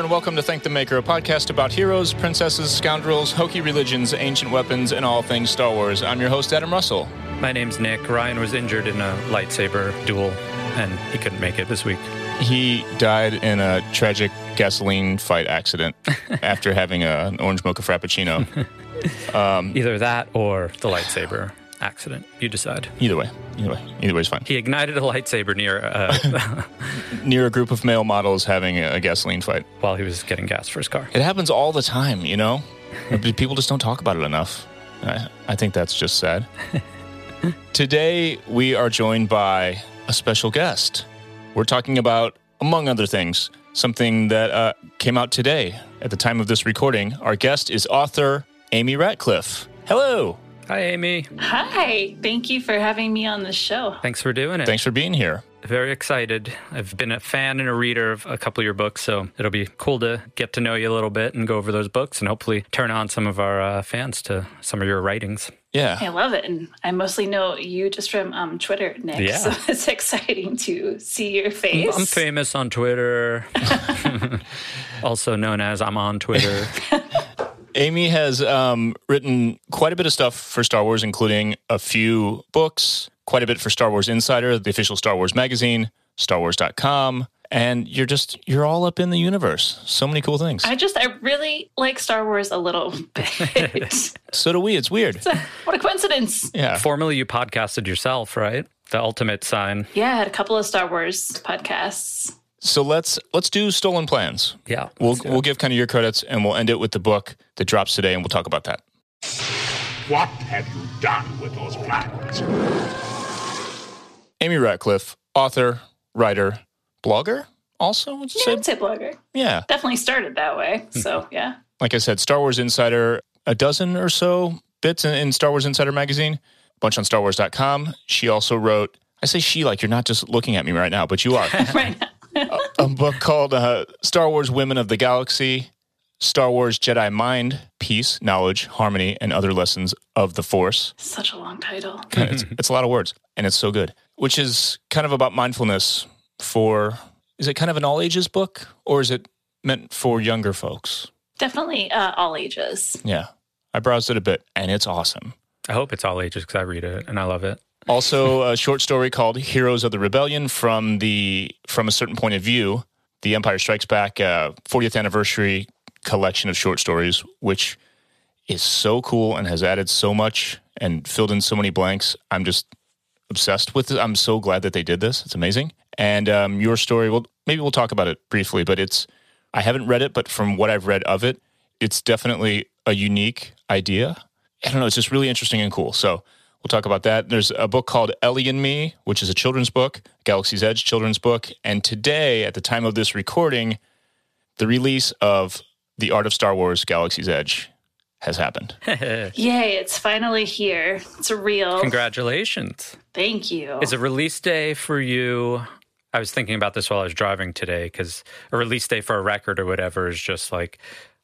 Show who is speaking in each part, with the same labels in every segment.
Speaker 1: There, and welcome to Thank the Maker, a podcast about heroes, princesses, scoundrels, hokey religions, ancient weapons, and all things Star Wars. I'm your host, Adam Russell.
Speaker 2: My name's Nick. Ryan was injured in a lightsaber duel, and he couldn't make it this week.
Speaker 1: He died in a tragic gasoline fight accident after having a, an orange mocha frappuccino.
Speaker 2: Um, Either that or the lightsaber accident. You decide.
Speaker 1: Either way, either way, either way is fine.
Speaker 2: He ignited a lightsaber near uh,
Speaker 1: Near a group of male models having a, gasoline fight.
Speaker 2: while he was getting gas for his car.
Speaker 1: It happens all the time, you know? People just don't talk about it enough. I, I think that's just sad. Today, we are joined by a special guest. We're talking about, among other things, something that uh, came out today at the time of this recording. Our guest is author Amy Ratcliffe. Hello.
Speaker 2: Hi, Amy.
Speaker 3: Hi, thank you for having me on the show.
Speaker 2: Thanks for doing it.
Speaker 1: Thanks for being here.
Speaker 2: Very excited. I've been a fan and a reader of a couple of your books, so it'll be cool to get to know you a little bit and go over those books and hopefully turn on some of our uh, fans to some of your writings.
Speaker 1: Yeah.
Speaker 3: I love it. And I mostly know you just from um, Twitter, Nick.
Speaker 2: Yeah.
Speaker 3: So it's exciting to see your face.
Speaker 2: I'm famous on Twitter, also known as I'm on Twitter.
Speaker 1: Amy has um, written quite a bit of stuff for Star Wars, including a few books, quite a bit for Star Wars Insider, the official Star Wars magazine, StarWars.com. And you're just, you're all up in the universe. So many cool things.
Speaker 3: I just, I really like Star Wars a little bit.
Speaker 1: So do we. It's weird.
Speaker 3: what a coincidence.
Speaker 1: Yeah.
Speaker 2: Formerly, you podcasted yourself, right? The ultimate sign.
Speaker 3: Yeah, I had a couple of Star Wars podcasts.
Speaker 1: So let's let's do stolen plans.
Speaker 2: Yeah.
Speaker 1: We'll
Speaker 2: let's do it.
Speaker 1: we'll give kind of your credits, and we'll end it with the book that drops today, and we'll talk about that.
Speaker 4: What have you done with those plans?
Speaker 1: Amy Ratcliffe, author, writer, blogger, also. Would you
Speaker 3: Yeah,
Speaker 1: say?
Speaker 3: I'd say blogger.
Speaker 1: Yeah.
Speaker 3: Definitely started that way.
Speaker 1: Hmm.
Speaker 3: So, yeah.
Speaker 1: Like I said, Star Wars Insider, a dozen or so bits in, in Star Wars Insider magazine, a bunch on StarWars.com. She also wrote. I say she like you're not just looking at me right now, but you are.
Speaker 3: Right now.
Speaker 1: A book called uh, Star Wars Women of the Galaxy, Star Wars Jedi Mind, Peace, Knowledge, Harmony, and Other Lessons of the Force.
Speaker 3: Such a long title.
Speaker 1: it's, it's a lot of words, and it's so good. Which is kind of about mindfulness for. Is it kind of an all ages book, or is it meant for younger folks?
Speaker 3: Definitely uh, all ages.
Speaker 1: Yeah, I browsed it a bit, and it's awesome.
Speaker 2: I hope it's all ages because I read it and I love it.
Speaker 1: Also, a short story called "Heroes of the Rebellion" from the from a certain point of view. The Empire Strikes Back uh, 40th anniversary collection of short stories, which is so cool and has added so much and filled in so many blanks. I'm just obsessed with it. I'm so glad that they did this. It's amazing. And um, your story, well, maybe we'll talk about it briefly, but it's I haven't read it, but from what I've read of it, it's definitely a unique idea. I don't know. It's just really interesting and cool. So we'll talk about that. There's a book called Ellie and Me, which is a children's book, Galaxy's Edge children's book. And today, at the time of this recording, the release of The Art of Star Wars Galaxy's Edge has happened.
Speaker 3: Yay, it's finally here. It's real.
Speaker 2: Congratulations.
Speaker 3: Thank you.
Speaker 2: Is a release day for you? I was thinking about this while I was driving today because a release day for a record or whatever is just like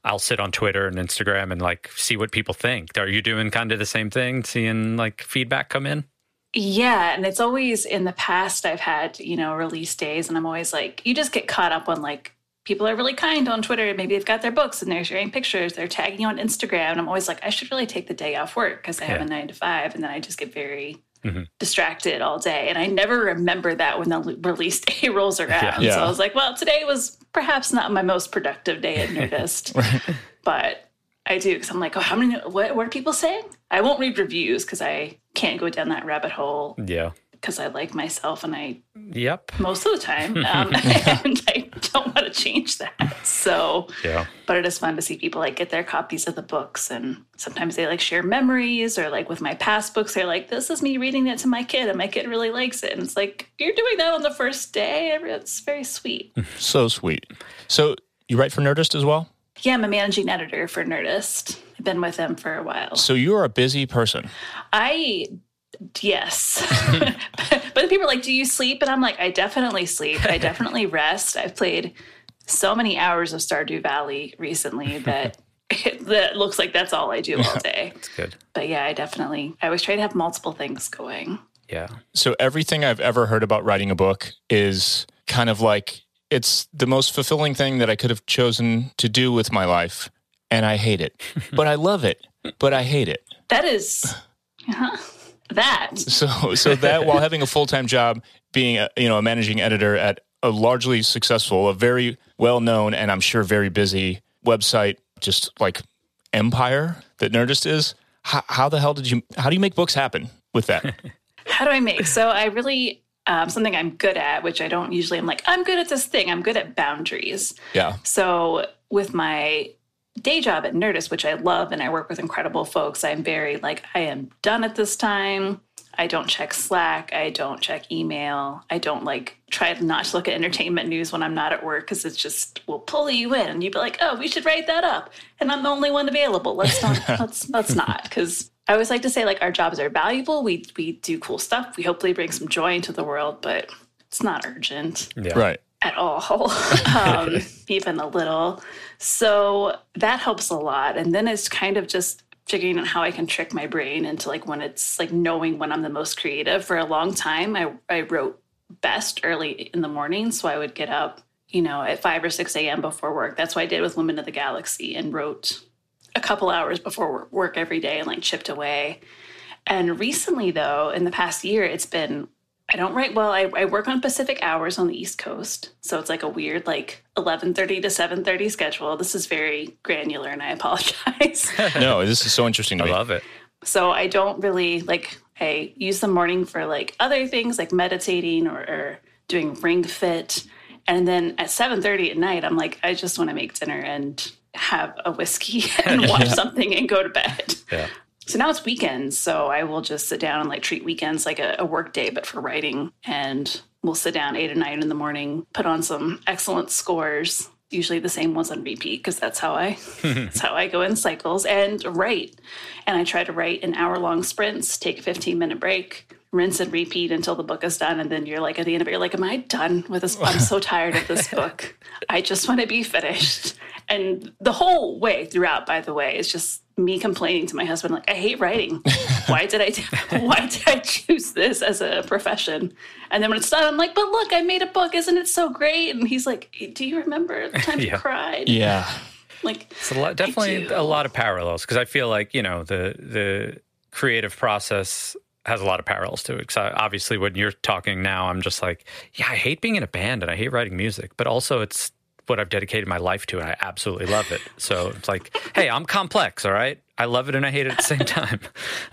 Speaker 2: I'll sit on Twitter and Instagram and like see what people think. Are you doing kind of the same thing, seeing like feedback come in?
Speaker 3: Yeah, and it's always in the past I've had, you know, release days and I'm always like you just get caught up on like people are really kind on Twitter. Maybe they've got their books and they're sharing pictures, they're tagging you on Instagram. And I'm always like, I should really take the day off work because I have a nine to five and then I just get very
Speaker 2: Mhm.
Speaker 3: distracted all day. And I never remember that when the release day rolls around.
Speaker 1: Yeah.
Speaker 3: So I was like, well, today was perhaps not my most productive day at Nerdist, but I do because I'm like, oh, how many, what, what are people saying? I won't read reviews because I can't go down that rabbit hole
Speaker 2: Yeah.
Speaker 3: Because I like myself and I
Speaker 2: Yep.
Speaker 3: most of the time. Um, and I don't want to change that. So,
Speaker 2: Yeah.
Speaker 3: but it is fun to see people like get their copies of the books. And sometimes they like share memories or like with my past books, they're like, this is me reading it to my kid and my kid really likes it. And it's like, you're doing that on the first day. It's very sweet.
Speaker 1: So sweet. So you write for Nerdist as well?
Speaker 3: yeah, I'm a managing editor for Nerdist. I've been with them for a while.
Speaker 1: So you're a busy person.
Speaker 3: I yes. but people are like, "Do you sleep?" And I'm like, "I definitely sleep. I definitely rest. I've played so many hours of Stardew Valley recently that that looks like that's all I do all day."
Speaker 2: It's good.
Speaker 3: But yeah, I definitely I always try to have multiple things going.
Speaker 2: Yeah.
Speaker 1: So everything I've ever heard about writing a book is kind of like it's the most fulfilling thing that I could have chosen to do with my life. And I hate it. but I love it. But I hate it.
Speaker 3: That is uh-huh. That.
Speaker 1: So so that while having a full time job, being a you know a managing editor at a largely successful, a very well known, and I'm sure very busy website, just like empire that Nerdist is. How, how the hell did you? How do you make books happen with that?
Speaker 3: How do I make? So I really um, something I'm good at, which I don't usually. I'm like I'm good at this thing. I'm good at boundaries.
Speaker 1: yeah.
Speaker 3: So with my day job at Nerdist, which I love and I work with incredible folks, I'm very like, I am done at this time. I don't check Slack. I don't check email. I don't like try not to look at entertainment news when I'm not at work because it's just will pull you in and you'd be like, oh, we should write that up. And I'm the only one available. Let's not let's let's not. Because I always like to say like our jobs are valuable. We we do cool stuff. We hopefully bring some joy into the world, but it's not urgent
Speaker 2: Yeah.
Speaker 1: Right.
Speaker 3: At all, um, even a little. So that helps a lot. And then it's kind of just figuring out how I can trick my brain into like when it's like knowing when I'm the most creative. For a long time, I, I wrote best early in the morning. So I would get up, you know, at 5 or 6 a.m. before work. That's what I did with Women of the Galaxy and wrote a couple hours before work every day and like chipped away. And recently, though, in the past year, it's been I don't write well. I, I work on Pacific hours on the East Coast, so it's like a weird like eleven thirty to seven thirty schedule. This is very granular, and I apologize.
Speaker 1: No, this is so interesting to
Speaker 2: I
Speaker 1: me.
Speaker 2: love it.
Speaker 3: so I don't really like. I use the morning for like other things like meditating or, or doing ring fit, and then at seven thirty at night, I'm like, I just want to make dinner and have a whiskey and watch something and go to bed.
Speaker 2: Yeah.
Speaker 3: So now it's weekends. So I will just sit down and like treat weekends like a, a work day, but for writing. And we'll sit down eight or nine in the morning, put on some excellent scores, usually the same ones on repeat, because that's how I that's how I go in cycles and write. And I try to write in hour long sprints, take a 15 minute break, rinse and repeat until the book is done. And then you're like at the end of it, you're like, Am I done with this? I'm so tired of this book. I just want to be finished. And the whole way throughout, by the way, is just me complaining to my husband, like, I hate writing. Why did I why did I choose this as a profession? And then when it's done, I'm like, but look, I made a book, isn't it so great? And he's like, Do you remember the time
Speaker 2: Yeah.
Speaker 3: you cried?
Speaker 1: Yeah.
Speaker 3: Like
Speaker 2: It's a lot, definitely a lot of parallels because I feel like you know the the creative process has a lot of parallels to it. Because obviously, when you're talking now, I'm just like, yeah, I hate being in a band and I hate writing music, but also it's what I've dedicated my life to, and I absolutely love it. So it's like, hey, I'm complex, all right. I love it and I hate it at the same time.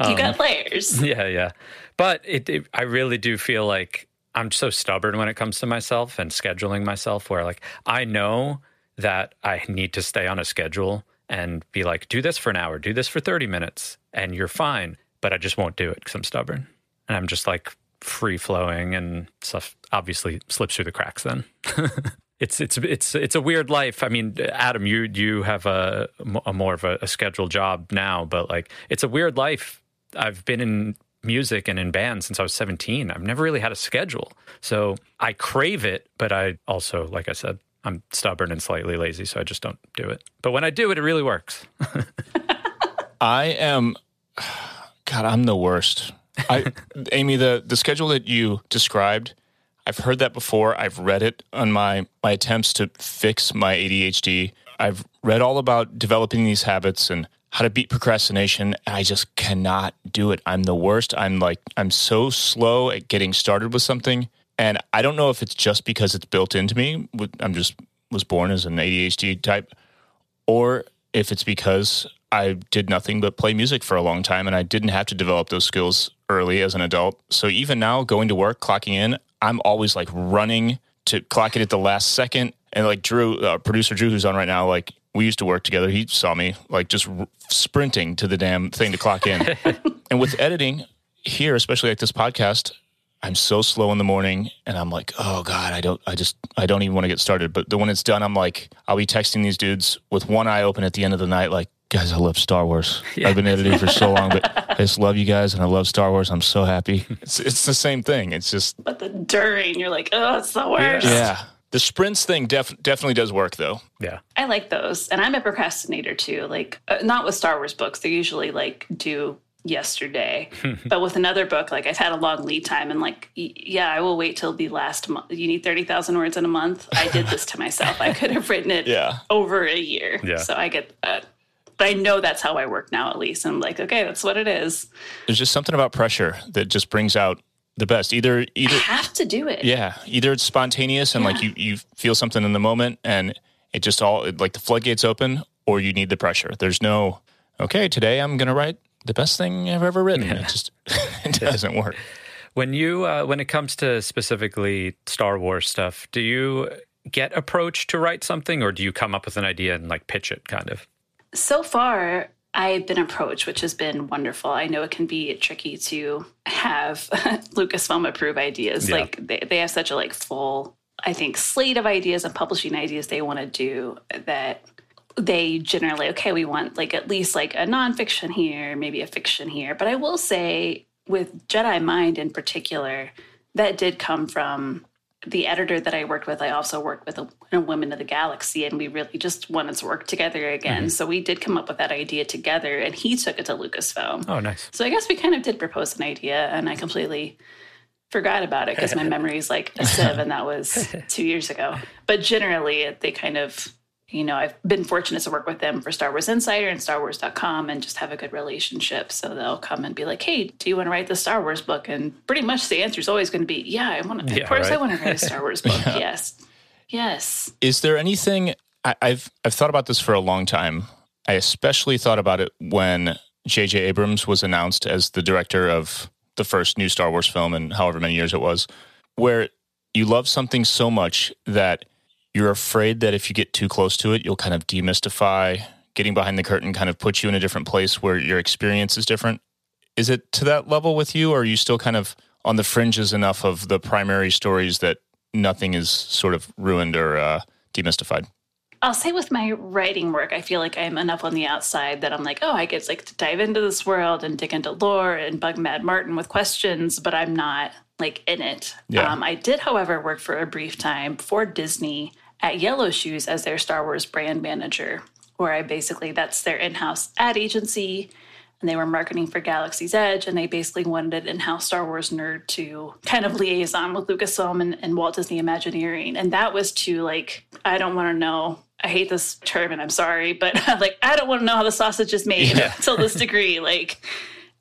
Speaker 3: you
Speaker 2: Um,
Speaker 3: got layers.
Speaker 2: yeah, yeah. But it, it, I really do feel like I'm so stubborn when it comes to myself and scheduling myself, where like I know that I need to stay on a schedule and be like, do this for an hour, do this for 30 minutes, and you're fine. But I just won't do it because I'm stubborn. And I'm just like free flowing and stuff obviously slips through the cracks then. It's it's it's it's a weird life. I mean, Adam, you you have a, a more of a, a scheduled job now, but like it's a weird life. I've been in music and in bands since I was 17. I've never really had a schedule. So I crave it, but I also, like I said, I'm stubborn and slightly lazy, so I just don't do it. But when I do it, it really works.
Speaker 1: I am God, I'm the worst. I Amy, the the schedule that you described, I've heard that before. I've read it on my my attempts to fix my ADHD. I've read all about developing these habits and how to beat procrastination, and I just cannot do it. I'm the worst. I'm like I'm so slow at getting started with something, and I don't know if it's just because it's built into me. I'm just was born as an ADHD type, or if it's because I did nothing but play music for a long time and I didn't have to develop those skills early as an adult. So even now, going to work, clocking in, I'm always like running to clock it at the last second. And like Drew, uh, producer Drew, who's on right now, like we used to work together. He saw me like just r- sprinting to the damn thing to clock in. and with editing here, especially like this podcast, I'm so slow in the morning and I'm like, oh God, I don't, I just, I don't even want to get started. But the, when it's done, I'm like, I'll be texting these dudes with one eye open at the end of the night, like, guys, I love Star Wars.
Speaker 2: Yeah.
Speaker 1: I've been editing for so long, but I just love you guys and I love Star Wars. I'm so happy. It's, it's the same thing. It's just,
Speaker 3: But the during, you're like, oh, it's the worst.
Speaker 1: yeah. The sprints thing def- definitely does work though.
Speaker 2: Yeah.
Speaker 3: I like those. And I'm a procrastinator too. Like, uh, not with Star Wars books. They're usually like due yesterday. but with another book, like I've had a long lead time and like, y- yeah, I will wait till the last month. You need 30,000 words in a month. I did this to myself. I could have written it
Speaker 1: Yeah.
Speaker 3: over a year.
Speaker 2: Yeah.
Speaker 3: So I get that. But I know that's how I work now, at least. And I'm like, okay, that's what it is.
Speaker 1: There's just something about pressure that just brings out the best. Either, either,
Speaker 3: I have to do it.
Speaker 1: Yeah, either it's spontaneous and like you you feel something in the moment and it just all like the floodgates open, or you need the pressure. There's no okay today I'm gonna write the best thing I've ever written. It just it doesn't work.
Speaker 2: When you uh, when it comes to specifically Star Wars stuff, do you get approached to write something, or do you come up with an idea and like pitch it, kind of?
Speaker 3: So far i've been approached which has been wonderful. I know it can be tricky to have lucasfilm approve ideas.
Speaker 2: Yeah.
Speaker 3: like they, they have such a like full i think slate of ideas and publishing ideas they want to do that they generally okay we want like at least like a nonfiction here maybe a fiction here. But i will say with jedi mind in particular that did come from the editor that I worked with, I also worked with a, a Women of the Galaxy, and we really just wanted to work together again. Mm-hmm. So we did come up with that idea together, and he took it to Lucasfilm.
Speaker 2: Oh, nice.
Speaker 3: So I guess we kind of did propose an idea, and I completely forgot about it because my memory is like a sieve, and that was two years ago. But generally, they kind of, you know, I've been fortunate to work with them for Star Wars Insider and StarWars.com and just have a good relationship. So they'll come and be like, hey, do you want to write the Star Wars book? And pretty much the answer is always going to be, yeah, I want to,
Speaker 2: Yeah,
Speaker 3: of course, I want to write a Star Wars book. Yes. Yes.
Speaker 1: Is there anything I, I've I've thought about this for a long time. I especially thought about it when J.J. Abrams was announced as the director of the first new Star Wars film in however many years it was, where you love something so much that you're afraid that if you get too close to it, you'll kind of demystify. Getting behind the curtain kind of puts you in a different place where your experience is different. Is it to that level with you, or are you still kind of on the fringes enough of the primary stories that nothing is sort of ruined or uh, demystified?
Speaker 3: I'll say with my writing work, I feel like I'm enough on the outside that I'm like, oh, I get like to dive into this world and dig into lore and bug Matt Martin with questions, but I'm not like in it.
Speaker 1: Yeah.
Speaker 3: Um, I did, however, work for a brief time for Disney at Yellow Shoes as their Star Wars brand manager, where I basically that's their in-house ad agency. And they were marketing for Galaxy's Edge, and they basically wanted an in-house Star Wars nerd to kind of liaison with Lucasfilm and, and Walt Disney Imagineering, and that was to like, I don't want to know. I hate this term, and I'm sorry, but like, I don't want to know how the sausage is made till this degree, like.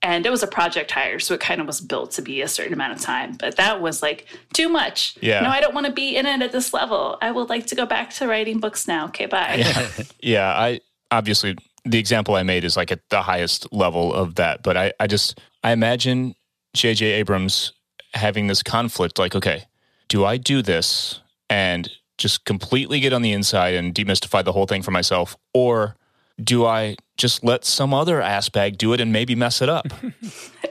Speaker 3: And it was a project hire, so it kind of was built to be a certain amount of time. But that was like too much.
Speaker 1: Yeah.
Speaker 3: No, I don't want to be in it at this level. I would like to go back to writing books now. Okay, bye.
Speaker 1: Yeah, I obviously the example I made is like at the highest level of that, but I, I just I imagine J.J. Abrams having this conflict like, okay, do I do this and just completely get on the inside and demystify the whole thing for myself, or do I just let some other ass bag do it and maybe mess it up?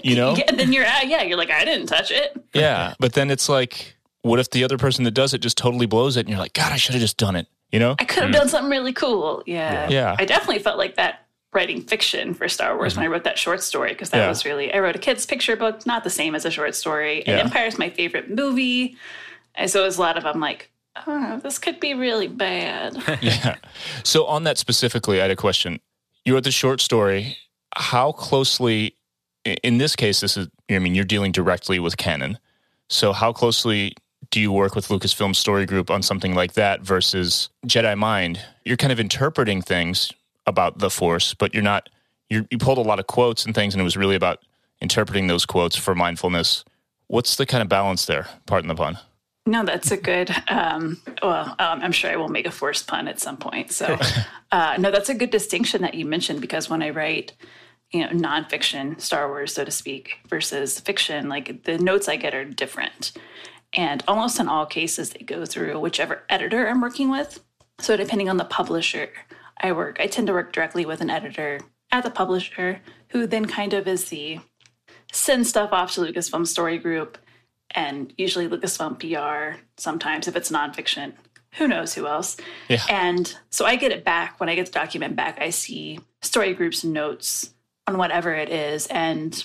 Speaker 1: You know?
Speaker 3: Yeah, then you're, uh, yeah, you're like, I didn't touch it.
Speaker 1: Yeah. But then it's like, what if the other person that does it just totally blows it and you're like, God, I should have just done it, you know?
Speaker 3: I could have done something really cool. Yeah.
Speaker 1: Yeah.
Speaker 3: I definitely felt like that writing fiction for Star Wars when I wrote that short story because that
Speaker 1: Yeah.
Speaker 3: was really I wrote a kid's picture book, not the same as a short story. And
Speaker 1: Yeah.
Speaker 3: Empire's my favorite movie. And so it was a lot of I'm like, oh, this could be really bad.
Speaker 1: Yeah. So on that specifically, I had a question. You wrote the short story. How closely, in this case, this is, I mean, you're dealing directly with canon. So how closely do you work with Lucasfilm Story Group on something like that versus Jedi Mind? You're kind of interpreting things about the Force, but you're not, you're, you pulled a lot of quotes and things, and it was really about interpreting those quotes for mindfulness. What's the kind of balance there? Pardon the pun.
Speaker 3: No, that's a good. Um, well, um, I'm sure I will make a forced pun at some point. So, uh, no, that's a good distinction that you mentioned because when I write, you know, nonfiction Star Wars, so to speak, versus fiction, like the notes I get are different. And almost in all cases, they go through whichever editor I'm working with. So depending on the publisher I work, I tend to work directly with an editor at the publisher who then kind of is the send stuff off to Lucasfilm Story Group and usually Lucas Lucasfilm PR sometimes if it's nonfiction. Who knows who else?
Speaker 1: Yeah.
Speaker 3: And so I get it back. When I get the document back, I see Story Group's notes on whatever it is. And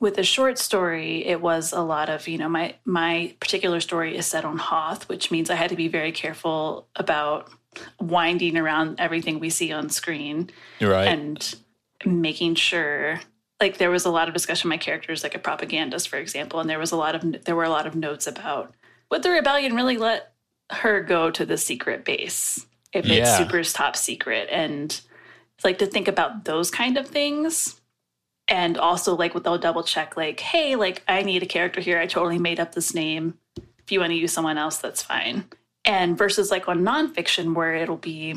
Speaker 3: with a short story, it was a lot of, you know, my my particular story is set on Hoth, which means I had to be very careful about winding around everything we see on screen
Speaker 1: right.
Speaker 3: and making sure like there was a lot of discussion my characters like a propagandist for example and there was a lot of there were a lot of notes about would the rebellion really let her go to the secret base if it's
Speaker 1: Yeah.
Speaker 3: super top secret and like to think about those kind of things and also like they'll double check like hey like i need a character here i totally made up this name if you want to use someone else that's fine and versus like on nonfiction where it'll be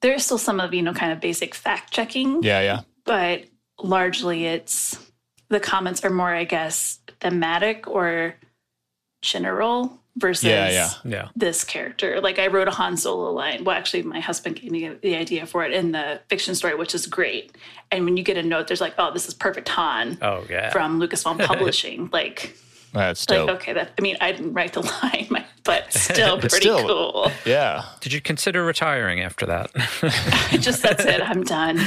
Speaker 3: there's still some of you know kind of basic fact checking
Speaker 1: yeah, yeah.
Speaker 3: but largely it's the comments are more i guess thematic or general versus
Speaker 1: Yeah, yeah.
Speaker 2: Yeah.
Speaker 3: this character like i wrote a han solo line well actually my husband gave me the idea for it in the fiction story which is great and when you get a note there's like oh this is perfect han
Speaker 2: Oh yeah.
Speaker 3: from lucasfilm publishing like
Speaker 1: That's
Speaker 3: like okay that i mean i didn't write the line my- but still pretty
Speaker 1: still-
Speaker 3: cool
Speaker 1: Yeah.
Speaker 2: Did you consider retiring after that?
Speaker 3: just that's it i'm done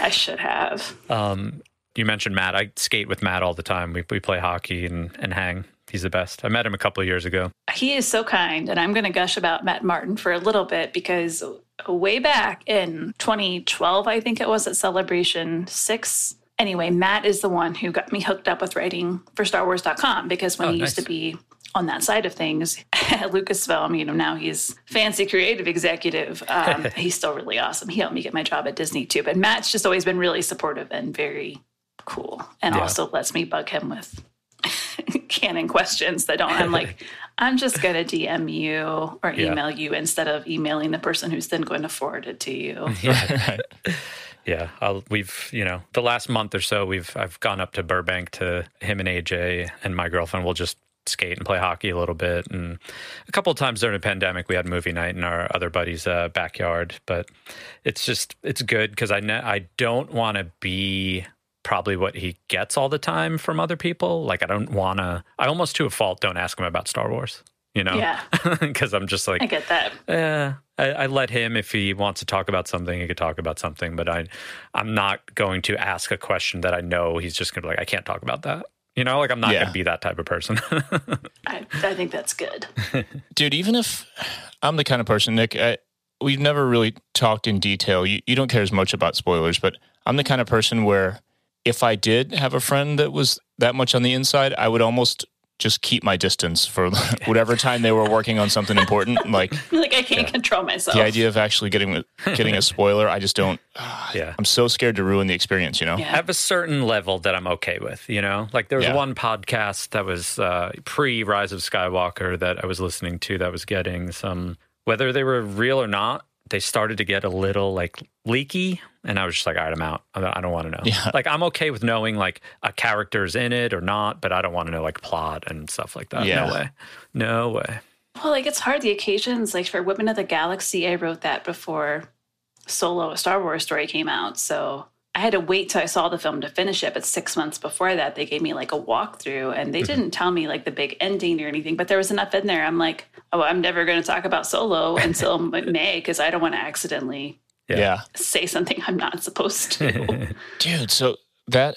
Speaker 3: i should have
Speaker 2: um, you mentioned Matt. I skate with Matt all the time. We we play hockey and and hang. He's the best. I met him a couple of years ago.
Speaker 3: He is so kind, and I'm going to gush about Matt Martin for a little bit because way back in 2012, I think it was at Celebration 6. Anyway, Matt is the one who got me hooked up with writing for StarWars.com because when
Speaker 2: Oh,
Speaker 3: he used to be on that side of things at Lucasfilm, you know, now he's fancy creative executive. Um, he's still really awesome. He helped me get my job at Disney too. But Matt's just always been really supportive and very cool, and
Speaker 2: Yeah.
Speaker 3: also lets me bug him with canon questions that don't. I'm like, I'm just gonna DM you or
Speaker 2: Yeah.
Speaker 3: email you instead of emailing the person who's then going to forward it to you.
Speaker 2: Yeah. Yeah, I'll, we've you know the last month or so we've I've gone up to Burbank to him and AJ and my girlfriend will just skate and play hockey a little bit. And a couple of times during the pandemic we had movie night in our other buddy's uh, backyard but it's just it's good because I ne- I don't want to be probably what he gets all the time from other people. Like I don't want to I almost to a fault don't ask him about Star Wars you know
Speaker 3: Yeah.
Speaker 2: because I'm just like
Speaker 3: I get that.
Speaker 2: yeah, I, I let him if he wants to talk about something, he could talk about something. But I, I'm not going to ask a question that I know he's just gonna be like, I can't talk about that. You know, like I'm not
Speaker 1: Yeah.
Speaker 2: gonna be that type of person.
Speaker 3: I, I think that's good.
Speaker 1: Dude, even if I'm the kind of person, Nick, I, we've never really talked in detail. You, you don't care as much about spoilers, but I'm the kind of person where if I did have a friend that was that much on the inside, I would almost just keep my distance for whatever time they were working on something important. Like
Speaker 3: Like I can't control myself.
Speaker 1: the idea of actually getting getting a spoiler, I just don't.
Speaker 2: yeah.
Speaker 1: I'm so scared to ruin the experience. You know?
Speaker 2: I have a certain level that I'm okay with, you know? Like there was
Speaker 1: Yeah.
Speaker 2: one podcast that was uh, pre Rise of Skywalker that I was listening to that was getting some, whether they were real or not, they started to get a little like leaky. And I was just like, all right, I'm out. I don't, want to know.
Speaker 1: Yeah.
Speaker 2: Like I'm okay with knowing like a character's in it or not, but I don't want to know like plot and stuff like that.
Speaker 1: Yeah.
Speaker 2: No way. No way.
Speaker 3: Well, like it's hard. The occasions, like for Women of the Galaxy, I wrote that before Solo, a Star Wars story came out. So I had to wait till I saw the film to finish it. But six months before that, they gave me like a walkthrough and they mm-hmm. didn't tell me like the big ending or anything, but there was enough in there. I'm like, oh, I'm never going to talk about Solo until May because I don't want to accidentally
Speaker 2: Yeah.
Speaker 1: yeah.
Speaker 3: say something I'm not supposed to.
Speaker 1: dude so that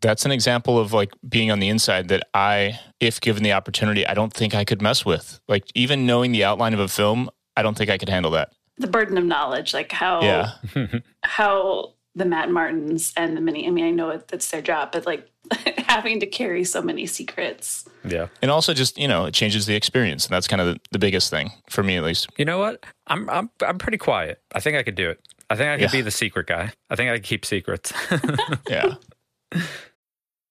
Speaker 1: that's an example of like being on the inside that i if given the opportunity i don't think i could mess with like even knowing the outline of a film i don't think i could handle that
Speaker 3: the burden of knowledge, like how
Speaker 1: yeah
Speaker 3: how the Matt Martins and the mini. I mean, I know it, that's their job, but like having to carry so many secrets.
Speaker 2: Yeah.
Speaker 1: and also just you know it changes the experience and that's kind of the, the biggest thing for me at least
Speaker 2: You know what? I'm I'm I'm pretty quiet. I think I could do it. I think I could
Speaker 1: Yeah.
Speaker 2: be the secret guy. I think I could keep secrets.
Speaker 1: yeah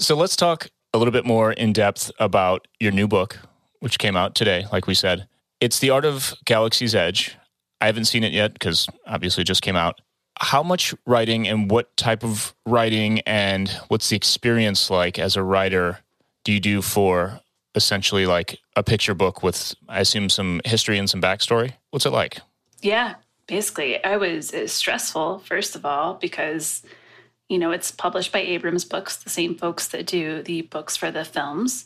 Speaker 1: So let's talk a little bit more in depth about your new book, which came out today, like we said. It's The Art of Galaxy's Edge. I haven't seen it yet because obviously it just came out. How much writing and what type of writing and what's the experience like as a writer do you do for essentially like a picture book with, I assume, some history and some backstory? What's it like?
Speaker 3: Yeah, basically, I was stressful, first of all, because you know, it's published by Abrams Books, the same folks that do the books for the films.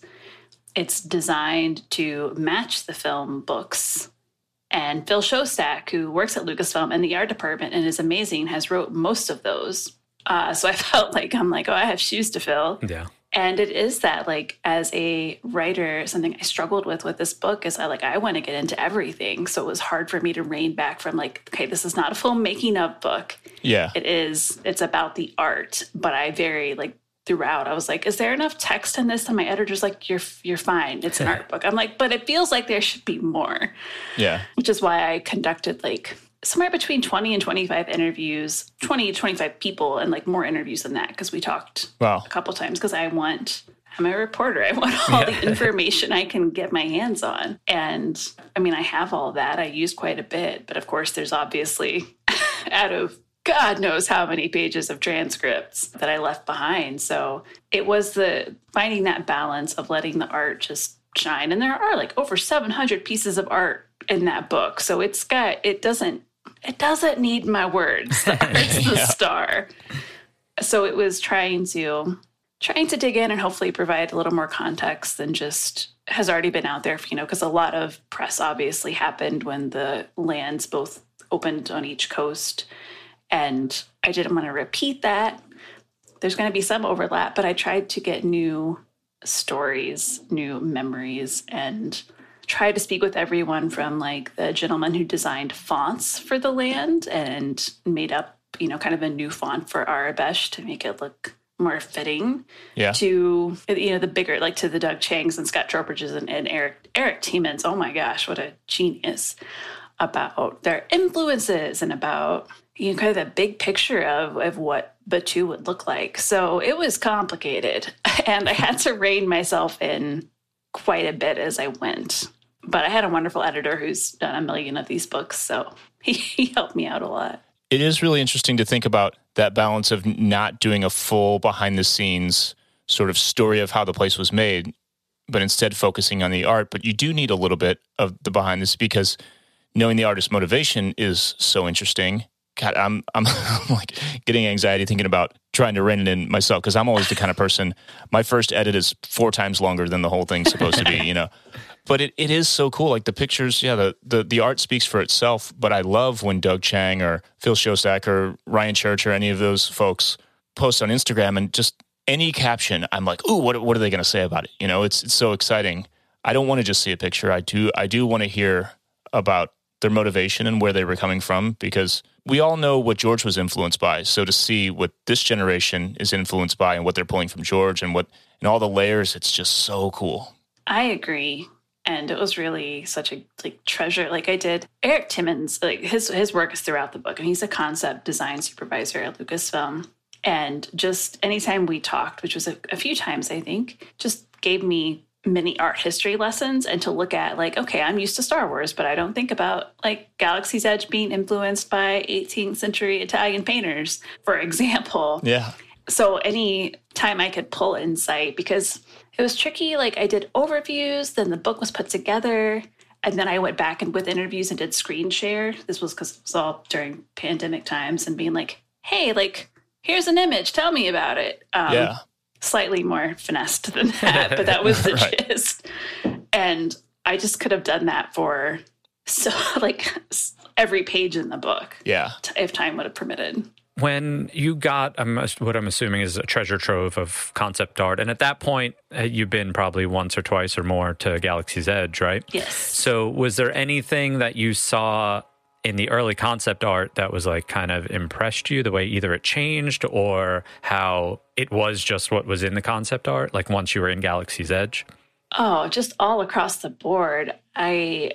Speaker 3: It's designed to match the film books. And Phil Szostak, who works at Lucasfilm in the art department and is amazing, has wrote most of those. Uh, so I felt like I'm like, oh, I have shoes to fill.
Speaker 2: Yeah.
Speaker 3: And it is that, like, as a writer, something I struggled with with this book is I like I want to get into everything, so it was hard for me to rein back from like, okay, this is not a full making of book.
Speaker 1: Yeah,
Speaker 3: it is. It's about the art, but I very like throughout. I was like, is there enough text in this? And my editor's like, you're you're fine. It's an art book. I'm like, but it feels like there should be more.
Speaker 1: Yeah,
Speaker 3: which is why I conducted like somewhere between 20 and 25 interviews 20 to 25 people and like more interviews than that because we talked
Speaker 1: wow.
Speaker 3: a couple times because i want i'm a reporter i want all yeah. the information i can get my hands on and i mean i have all that i use quite a bit but of course there's obviously out of God knows how many pages of transcripts that I left behind. So it was the finding that balance of letting the art just shine. And there are like over 700 pieces of art in that book. So it's got, it doesn't it doesn't need my words. It's the yeah. star. So it was trying to trying to dig in and hopefully provide a little more context than just has already been out there, you know, because a lot of press obviously happened when the lands both opened on each coast. And I didn't want to repeat that. There's going to be some overlap, but I tried to get new stories, new memories, and tried to speak with everyone from like the gentleman who designed fonts for the land and made up, you know, kind of a new font for Aurebesh to make it look more fitting.
Speaker 1: Yeah.
Speaker 3: To you know the bigger like to the Doug Chiangs and Scott Trowbridges and, and Erik Erik Tiemens. Oh my gosh, what a genius about their influences and about you know kind of the big picture of of what Batuu would look like. So it was complicated, and I had to rein myself in quite a bit as I went. But I had a wonderful editor who's done a million of these books, so he, he helped me out a lot.
Speaker 1: It is really interesting to think about that balance of not doing a full behind the scenes sort of story of how the place was made, but instead focusing on the art. But you do need a little bit of the behind this because knowing the artist's motivation is so interesting. God, I'm I'm like getting anxiety thinking about trying to rein it in myself because I'm always the kind of person. My first edit is four times longer than the whole thing's supposed to be, you know. But it, it is so cool. Like the pictures, yeah, the, the the art speaks for itself. But I love when Doug Chiang or Phil Szostak or Ryan Church or any of those folks post on Instagram and just any caption, I'm like, ooh, what what are they going to say about it? You know, it's it's so exciting. I don't want to just see a picture. I do I do want to hear about their motivation and where they were coming from because we all know what George was influenced by. So to see what this generation is influenced by and what they're pulling from George and what and all the layers, it's just so cool.
Speaker 3: I agree. And it was really such a like treasure. Like I did Erik Tiemens like his his work is throughout the book, and he's a concept design supervisor at Lucasfilm. And just anytime we talked, which was a, a few times, I think, just gave me mini art history lessons and to look at like okay i'm used to star wars but i don't think about like galaxy's edge being influenced by 18th century italian painters for example
Speaker 1: yeah
Speaker 3: so any time i could pull insight because it was tricky like i did overviews then the book was put together and then i went back and with interviews and did screen share this was because it was all during pandemic times and being like hey like here's an image tell me about it
Speaker 1: um, yeah
Speaker 3: slightly more finessed than that, but that was the right. gist. And I just could have done that for so like every page in the book.
Speaker 1: Yeah.
Speaker 3: If time would have permitted.
Speaker 2: When you got what I'm assuming is a treasure trove of concept art, and at that point, uh, you've been probably once or twice or more to Galaxy's Edge, right?
Speaker 3: Yes.
Speaker 2: So, was there anything that you saw in the early concept art that was like kind of impressed you, the way either it changed or how it was just what was in the concept art, like once you were in Galaxy's Edge?
Speaker 3: Oh, just all across the board. I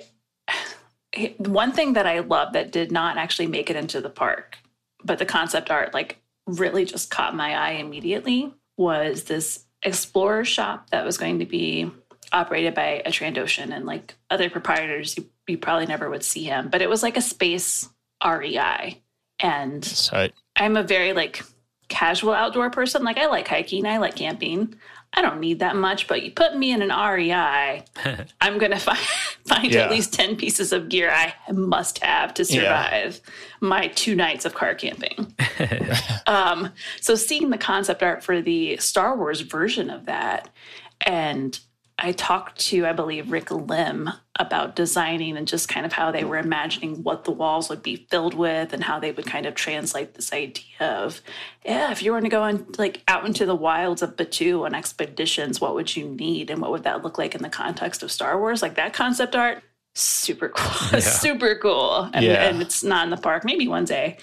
Speaker 3: one thing that I love that did not actually make it into the park but the concept art like really just caught my eye immediately was this explorer shop that was going to be operated by a Trandoshan and like other proprietors. You, you probably never would see him but it was like a space REI and
Speaker 1: So,
Speaker 3: I'm a very like casual outdoor person. Like I like hiking. I like camping I don't need that much, but you put me in an REI, I'm going to find, find
Speaker 1: Yeah.
Speaker 3: at least 10 pieces of gear I must have to survive my two nights of car camping. um, so, seeing the concept art for the Star Wars version of that, and I talked to, I believe, Rick Lim about designing and just kind of how they were imagining what the walls would be filled with and how they would kind of translate this idea of, yeah, if you were to go on like out into the wilds of Batuu on expeditions, what would you need and what would that look like in the context of Star Wars? Like that concept art, super cool, super cool. And,
Speaker 1: Yeah.
Speaker 3: and it's not in the park, maybe one day,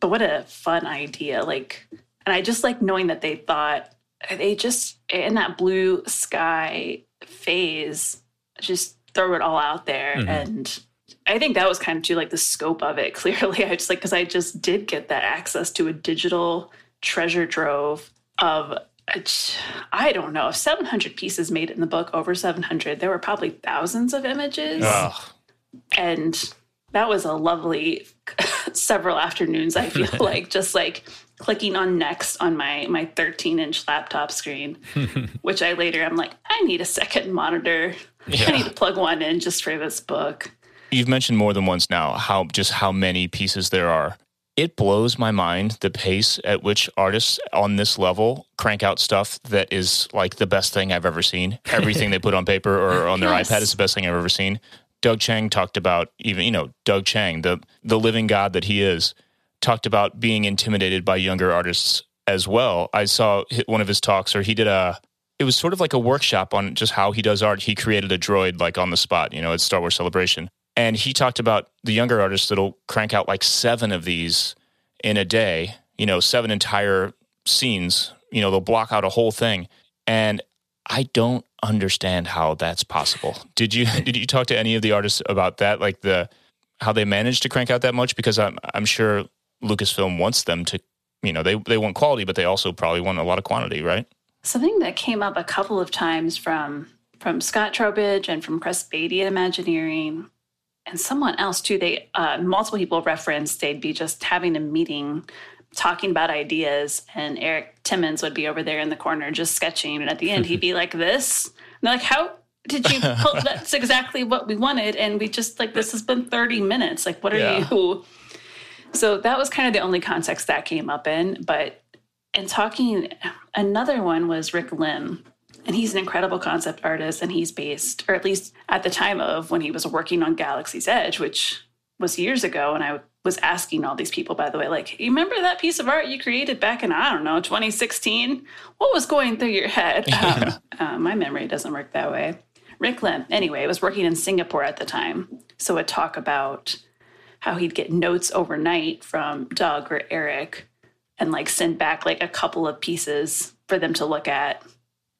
Speaker 3: but what a fun idea! Like, and I just like knowing that they thought they just in that blue sky phase just throw it all out there. And i think that was kind of too like the scope of it clearly. I just like because i just did get that access to a digital treasure trove of uh, i don't know if 700 pieces made it in the book over 700 there were probably thousands of images.
Speaker 1: Ugh.
Speaker 3: and that was a lovely several afternoons i feel like just like clicking on next on my my 13 inch laptop screen which i later i'm like i need a second monitor i need to plug one in just for this book
Speaker 1: You've mentioned more than once now how just how many pieces there are. It blows my mind the pace at which artists on this level crank out stuff that is like the best thing I've ever seen. Everything they put on paper or on their
Speaker 3: Yes.
Speaker 1: iPad is the best thing I've ever seen. Doug Chiang talked about even you know Doug Chiang, the the living god that he is, talked about being intimidated by younger artists as well. I saw one of his talks, or he did a. It was sort of like a workshop on just how he does art. He created a droid like on the spot, you know, at Star Wars Celebration, and he talked about the younger artists that'll crank out like seven of these in a day. You know, seven entire scenes. You know, they'll block out a whole thing, and I don't understand how that's possible. Did you did you talk to any of the artists about that? Like the how they managed to crank out that much? Because I'm I'm sure Lucasfilm wants them to, you know, they they want quality, but they also probably want a lot of quantity, right?
Speaker 3: something that came up a couple of times from from Scott Trowbridge and from Chris Beatty at Imagineering and someone else too. They uh, multiple people referenced they'd be just having a meeting talking about ideas and Erik Tiemens would be over there in the corner just sketching and at the end he'd be like this and they're like how did you pull that's exactly what we wanted and we just like this has been 30 minutes like what are
Speaker 1: Yeah.
Speaker 3: you so that was kind of the only context that came up in but and talking another one was rick lim and he's an incredible concept artist and he's based or at least at the time of when he was working on galaxy's edge which was years ago and i was asking all these people by the way like you remember that piece of art you created back in i don't know 2016 what was going through your head? Um, uh, my memory doesn't work that way. Rick lim anyway was working in singapore at the time so a talk about how he'd get notes overnight from doug or eric and like send back like a couple of pieces for them to look at.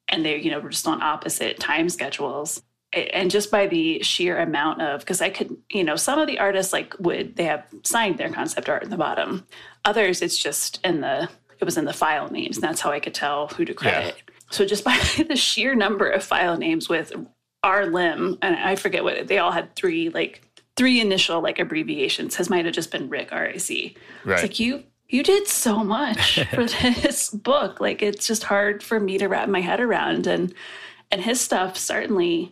Speaker 3: And they you know were just on opposite time schedules. And just by the sheer amount of because i could you know some of the artists like would they have signed their concept art in the bottom. Others it's just in the it was in the file names. And that's how i could tell who to credit. So just by the sheer number of file names with r lim and i forget what they all had three like three initial like abbreviations his might have just been rick R I C.
Speaker 1: Right.
Speaker 3: it's like you you did so much for this book. Like it's just hard for me to wrap my head around. And and his stuff certainly,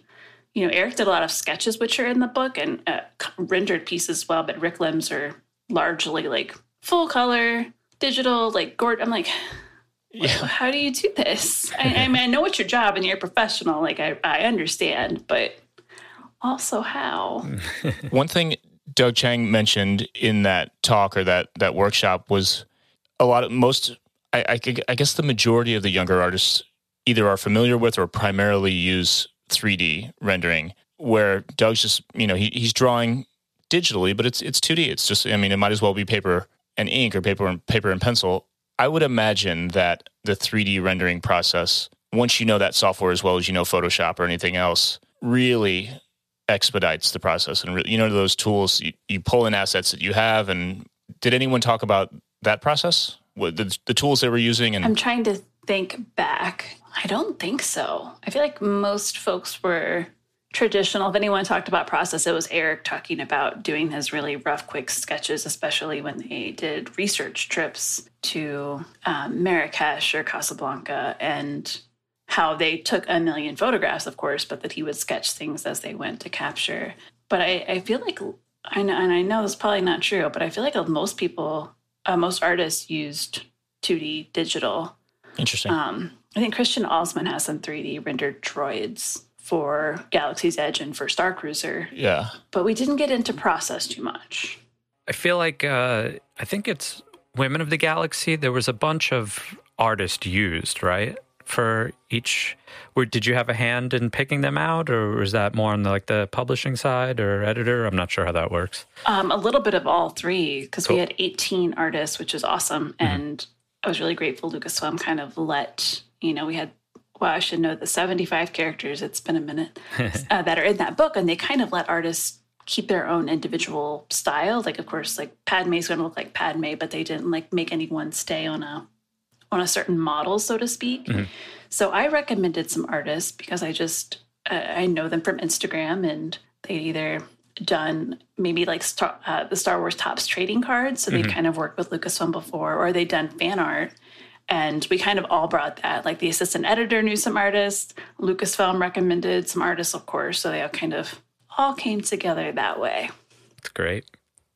Speaker 3: you know, Eric did a lot of sketches which are in the book and uh, rendered pieces as well. But Rick Lim's are largely like full color, digital, like Gord. I'm like, how do you do this? I, I mean, I know it's your job and you're a professional. Like I, I understand, but also how?
Speaker 1: One thing Doug Chiang mentioned in that talk or that that workshop was a lot of most, I, I, I guess the majority of the younger artists either are familiar with or primarily use 3D rendering. Where Doug's just, you know, he, he's drawing digitally, but it's it's 2D. It's just, I mean, it might as well be paper and ink or paper and paper and pencil. I would imagine that the 3D rendering process, once you know that software as well as you know Photoshop or anything else, really expedites the process. And you know those tools, you, you pull in assets that you have. And did anyone talk about that process? What the, the tools they were using? And
Speaker 3: I'm trying to think back. I don't think so. I feel like most folks were traditional. If anyone talked about process, it was Eric talking about doing his really rough, quick sketches, especially when they did research trips to um, Marrakesh or Casablanca and how they took a million photographs, of course, but that he would sketch things as they went to capture. But I, I feel like I know, and I know this is probably not true, but I feel like most people, uh, most artists used 2D digital.
Speaker 1: interesting.
Speaker 3: Um, I think Christian Alzmann has some 3D rendered droids for Galaxy's Edge and for Star Cruiser,
Speaker 1: yeah.
Speaker 3: but we didn't get into process too much.
Speaker 2: I feel like uh, I think it's Women of the Galaxy. There was a bunch of artists used, right? For each, where did you have a hand in picking them out, or was that more on the, like the publishing side or editor? I'm not sure how that works.
Speaker 3: Um, a little bit of all three because
Speaker 2: Cool.
Speaker 3: we had 18 artists, which is awesome. And I was really grateful Lucasfilm kind of let, you know, we had, well, I should know the 75 characters, it's been a minute, uh, that are in that book. And they kind of let artists keep their own individual style. Like, of course, like Padme's going to look like Padme, but they didn't like make anyone stay on a, on a certain model, so to speak. So I recommended some artists because I just uh, I know them from Instagram and they either done maybe like Star, uh, the Star Wars Topps trading cards, so they kind of worked with Lucasfilm before, or they done fan art. And we kind of all brought that. Like the assistant editor knew some artists, Lucasfilm recommended some artists, of course. So they all kind of all came together that way.
Speaker 2: It's great.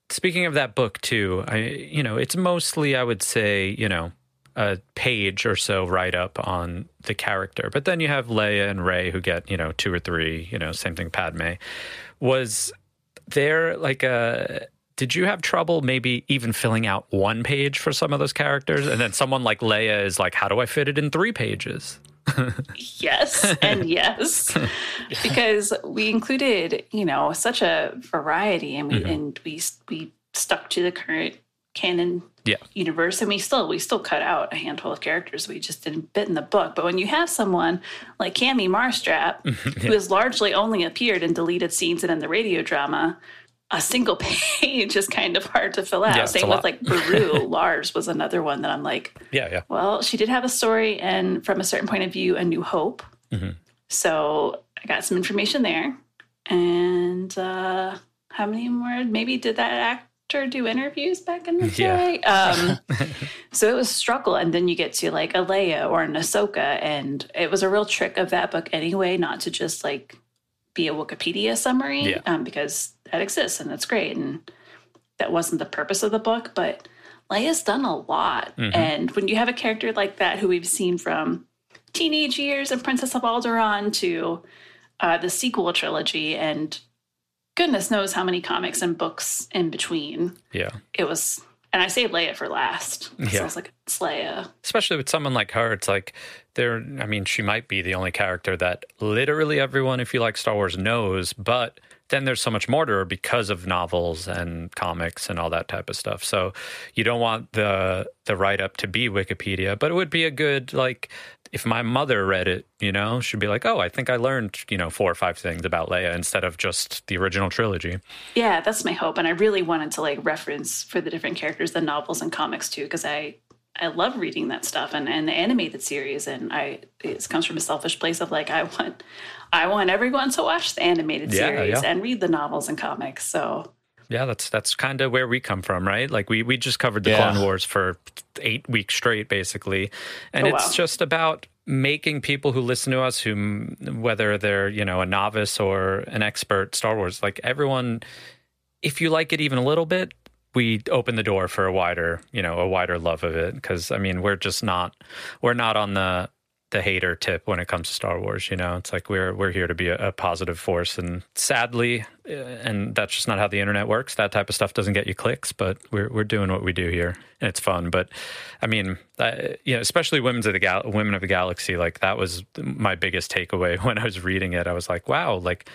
Speaker 2: Speaking of that book too, I you know, it's mostly I would say, you know, a page or so write up on the character. But then you have Leia and Rey who get, you know, two or three, you know, same thing Padme. Was there like a did you have trouble maybe even filling out one page for some of those characters? And then someone like Leia is like, how do I fit it in three pages?
Speaker 3: Yes, and yes, because we included, you know, such a variety, mm-hmm. and we and we we stuck to the current canon
Speaker 2: Yeah.
Speaker 3: universe, and we still we still cut out a handful of characters we just didn't fit in the book. But when you have someone like Camie Marstrap, who has largely only appeared in deleted scenes and in the radio drama. A single page is kind of hard to fill out.
Speaker 2: Yeah,
Speaker 3: Same with like Beru. Lars was another one that I'm like,
Speaker 2: Yeah, yeah.
Speaker 3: well, she did have a story, and from a certain point of view, A New Hope. So I got some information there. And uh, how many more? Maybe did that do interviews back in the
Speaker 2: Yeah.
Speaker 3: day? Um, so it was a struggle. And then you get to like a Leia or an Ahsoka. And it was a real trick of that book anyway, not to just like be a Wikipedia summary
Speaker 2: Yeah.
Speaker 3: um, because that exists and that's great. And that wasn't the purpose of the book, but Leia's done a lot. And when you have a character like that who we've seen from teenage years and Princess of Alderaan to uh, the sequel trilogy and goodness knows how many comics and books in between,
Speaker 2: Yeah.
Speaker 3: it was. And I saved Leia for last. So
Speaker 2: Yeah.
Speaker 3: I was like, it's Leia.
Speaker 2: especially with someone like her it's like there i mean she might be the only character that literally everyone if you like star wars knows but then there's so much her because of novels and comics and all that type of stuff so you don't want the the write up to be wikipedia but it would be a good like if my mother read it you know she'd be like oh i think i learned you know four or five things about leia instead of just the original trilogy
Speaker 3: Yeah, that's my hope. And I really wanted to like reference for the different characters, the novels and comics too, because I I love reading that stuff and, and the animated series. And I it comes from a selfish place of like I want I want everyone to watch the animated
Speaker 2: Yeah,
Speaker 3: series
Speaker 2: yeah.
Speaker 3: and read the novels and comics. So
Speaker 2: Yeah, that's that's kind of where we come from, right? Like we we just covered the
Speaker 1: Yeah.
Speaker 2: Clone Wars for eight weeks straight, basically, and
Speaker 3: Oh,
Speaker 2: it's
Speaker 3: wow.
Speaker 2: just about making people who listen to us, who whether they're you know a novice or an expert Star Wars, like everyone, if you like it even a little bit, we open the door for a wider you know a wider love of it because I mean we're just not we're not on the the hater tip when it comes to Star Wars. You know, it's like we're we're here to be a, a positive force, and sadly, uh, and that's just not how the internet works. That type of stuff doesn't get you clicks, but we're we're doing what we do here, and it's fun. But I mean, you know, especially women's of the Gal- women of the galaxy, like that was my biggest takeaway when I was reading it. I was like, wow, like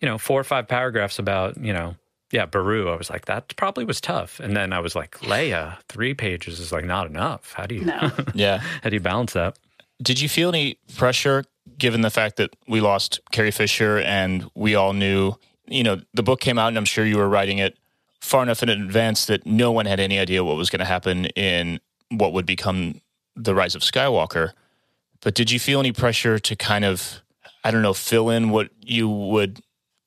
Speaker 2: you know, four or five paragraphs about you know yeah, Beru, I was like, that probably was tough. And then I was like, Leia, three pages is like not enough. How do you,
Speaker 3: No.
Speaker 1: Yeah.
Speaker 2: how do you balance that?
Speaker 1: Did you feel any pressure given the fact that we lost Carrie Fisher and we all knew, you know, the book came out and I'm sure you were writing it far enough in advance that no one had any idea what was going to happen in what would become the rise of Skywalker. But did you feel any pressure to kind of, I don't know, fill in what you would,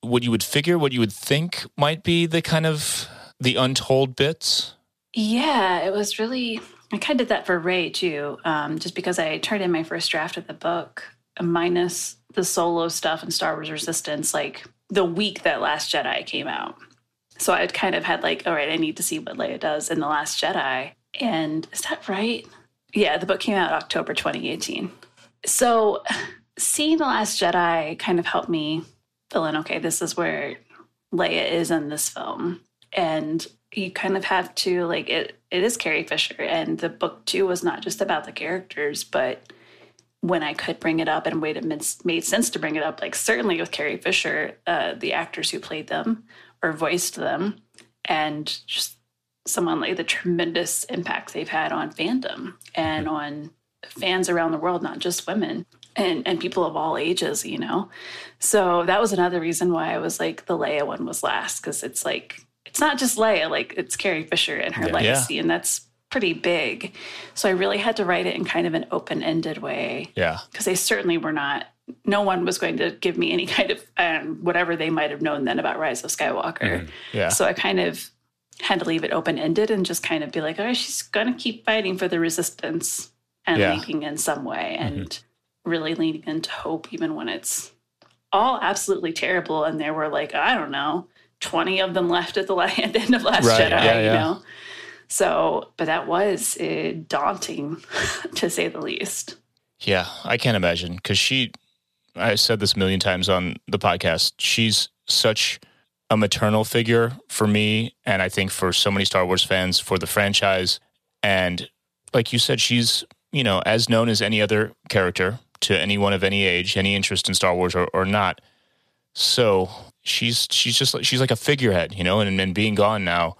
Speaker 1: what you would figure, what you would think might be the kind of the untold bits?
Speaker 3: Yeah, it was really. I kind of did that for Rey too, um, just because I turned in my first draft of the book, minus the solo stuff and Star Wars Resistance, like the week that Last Jedi came out. So I'd kind of had like, all right, I need to see what Leia does in the Last Jedi. And is that right? Yeah, the book came out October 2018. So seeing the Last Jedi kind of helped me fill in. Okay, this is where Leia is in this film, and you kind of have to like it. It is Carrie Fisher, and the book too was not just about the characters, but when I could bring it up and when it made- made sense to bring it up, like certainly with Carrie Fisher, uh, the actors who played them or voiced them, and just someone like the tremendous impact they've had on fandom and on fans around the world, not just women and and people of all ages, you know. So that was another reason why I was like the Leia one was last because it's like it's not just Leia, like it's Carrie Fisher and her
Speaker 2: Yeah.
Speaker 3: legacy, and that's pretty big. So I really had to write it in kind of an open ended way
Speaker 1: Yeah.
Speaker 3: because they certainly were not. No one was going to give me any kind of um, whatever they might have known then about Rise of Skywalker.
Speaker 1: Yeah.
Speaker 3: So I kind of had to leave it open ended and just kind of be like, oh, she's going to keep fighting for the resistance and
Speaker 1: Yeah.
Speaker 3: leading in some way and really leaning into hope, even when it's all absolutely terrible. And there were like, I don't know, 20 of them left at the at the end of Last
Speaker 1: Right.
Speaker 3: Jedi,
Speaker 1: Yeah,
Speaker 3: you
Speaker 1: yeah.
Speaker 3: know? So, but that was uh, daunting to say the least.
Speaker 1: Yeah, I can't imagine because she, I said this a million times on the podcast. She's such a maternal figure for me, and I think for so many Star Wars fans for the franchise. And like you said, she's you know as known as any other character to anyone of any age, any interest in Star Wars or, or not. So she's she's just like she's like a figurehead, you know. And, and being gone now,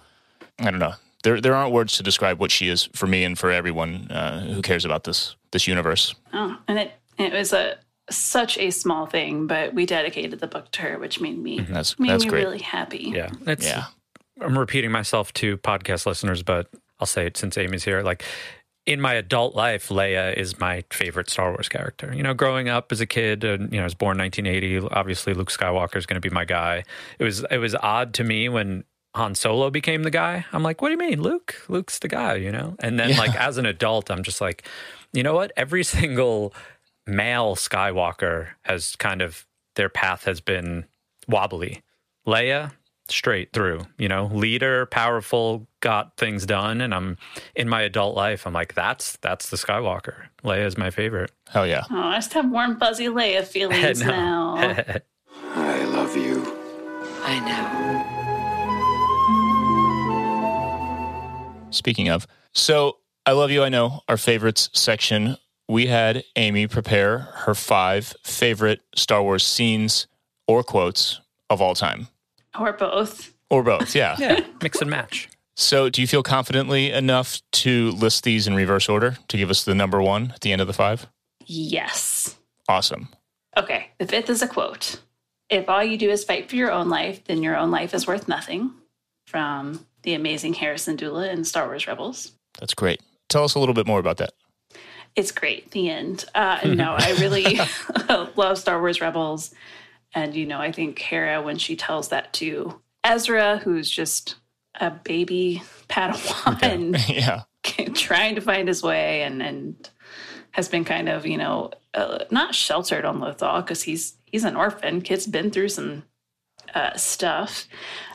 Speaker 1: I don't know. There there aren't words to describe what she is for me and for everyone uh, who cares about this this universe.
Speaker 3: Oh, and it it was a such a small thing, but we dedicated the book to her, which made me
Speaker 1: That's
Speaker 3: made
Speaker 1: that's
Speaker 3: me
Speaker 1: great.
Speaker 3: really happy.
Speaker 2: Yeah. It's,
Speaker 1: Yeah.
Speaker 2: I'm repeating myself to podcast listeners, but I'll say it since Amy's here. Like in my adult life, Leia is my favorite Star Wars character. You know, growing up as a kid, and you know, I was born 1980. Obviously, Luke Skywalker is going to be my guy. It was it was odd to me when Han Solo became the guy. I'm like, what do you mean, Luke? Luke's the guy, you know. And then
Speaker 1: Yeah.
Speaker 2: like as an adult, I'm just like, you know what? Every single male Skywalker has kind of their path has been wobbly. Leia, straight through, you know, leader, powerful, got things done. And I'm in my adult life, I'm like, that's that's the Skywalker. Leia is my favorite.
Speaker 1: Hell yeah.
Speaker 3: Oh, I just have warm, fuzzy Leia feelings
Speaker 2: No.
Speaker 3: now.
Speaker 5: I love you.
Speaker 6: I know.
Speaker 1: Speaking of, so I love you. I know our favorites section. We had Amy prepare her five favorite Star Wars scenes or quotes of all time,
Speaker 3: or both.
Speaker 1: or both. Yeah.
Speaker 2: yeah, mix and match.
Speaker 1: So, do you feel confidently enough to list these in reverse order to give us the number one at the end of the five?
Speaker 3: Yes.
Speaker 1: Awesome.
Speaker 3: Okay, the fifth is a quote. If all you do is fight for your own life, then your own life is worth nothing. From the amazing Hera Syndulla in Star Wars Rebels.
Speaker 1: That's great. Tell us a little bit more about that.
Speaker 3: It's great. The end. Uh, no, I really love Star Wars Rebels. And, you know, I think Hera, when she tells that to Ezra, who's just a baby Padawan,
Speaker 1: yeah.
Speaker 3: trying to find his way and, and has been kind of, you know, uh, not sheltered on Lothal because he's he's an orphan. Kid's been through some uh, stuff.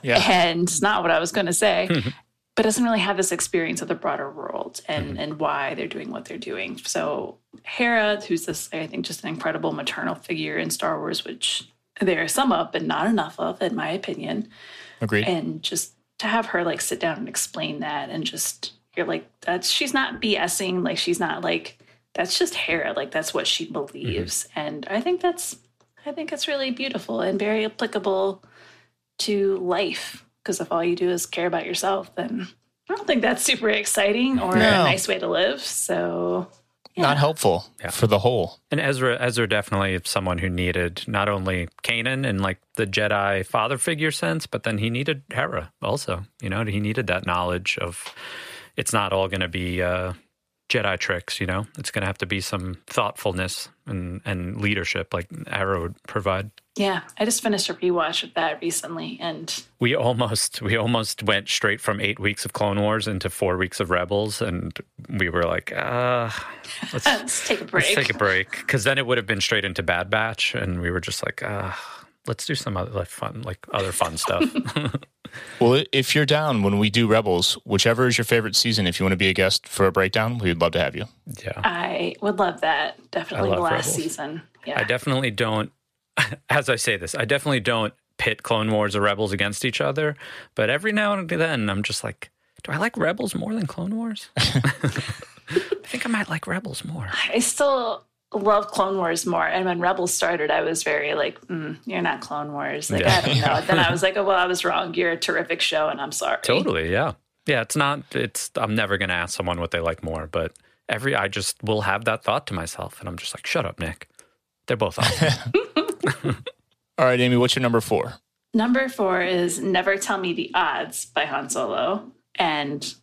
Speaker 1: Yeah.
Speaker 3: And it's not what I was going to say. but but doesn't really have this experience of the broader world and and why they're doing what they're doing. So Hera, who's this, I think, just an incredible maternal figure in Star Wars, which there are some of, but not enough of, in my opinion.
Speaker 1: Agreed.
Speaker 3: And just to have her like sit down and explain that, and just you're like, that's she's not BSing, like she's not like that's just Hera, like that's what she believes, mm-hmm. and I think that's I think it's really beautiful and very applicable to life. Because if all you do is care about yourself, then I don't think that's super exciting or
Speaker 1: No.
Speaker 3: a nice way to live. So
Speaker 1: Not helpful for the whole.
Speaker 2: And Ezra, Ezra definitely someone who needed not only Kanan in like the Jedi father figure sense, but then he needed Hera also. You know, he needed that knowledge of it's not all going to be uh, Jedi tricks. You know, it's going to have to be some thoughtfulness and and leadership like Hera would provide.
Speaker 3: Yeah, I just finished a rewatch of that recently, and
Speaker 2: We almost we almost went straight from eight weeks of Clone Wars into four weeks of Rebels, and we were like, uh, let's
Speaker 3: let's take a break.
Speaker 2: Let's take a break because then it would have been straight into Bad Batch, and we were just like, uh, let's do some other like fun, like other fun stuff.
Speaker 1: Well, if you're down when we do Rebels, whichever is your favorite season, if you want to be a guest for a breakdown, we'd love to have you.
Speaker 2: yeah,
Speaker 3: I would love that. Definitely
Speaker 2: I
Speaker 3: the last
Speaker 2: Rebels.
Speaker 3: season. Yeah.
Speaker 2: I definitely don't. As I say this, I definitely don't pit Clone Wars or Rebels against each other. But every now and then, I'm just like, do I like Rebels more than Clone Wars? I think I might like Rebels more.
Speaker 3: I still love Clone Wars more. And when Rebels started, I was very like, mm, "You're not Clone Wars." Like
Speaker 2: Yeah.
Speaker 3: I don't know. then I was like, "Oh well, I was wrong. You're a terrific show, and I'm sorry."
Speaker 2: Totally, yeah, yeah. It's not. It's. I'm never gonna ask someone what they like more, but every I just will have that thought to myself, and I'm just like, shut up, Nick. They're both awesome.
Speaker 1: All right, Amy, what's your number four?
Speaker 3: Number four is "Never Tell Me the Odds" by Han Solo, and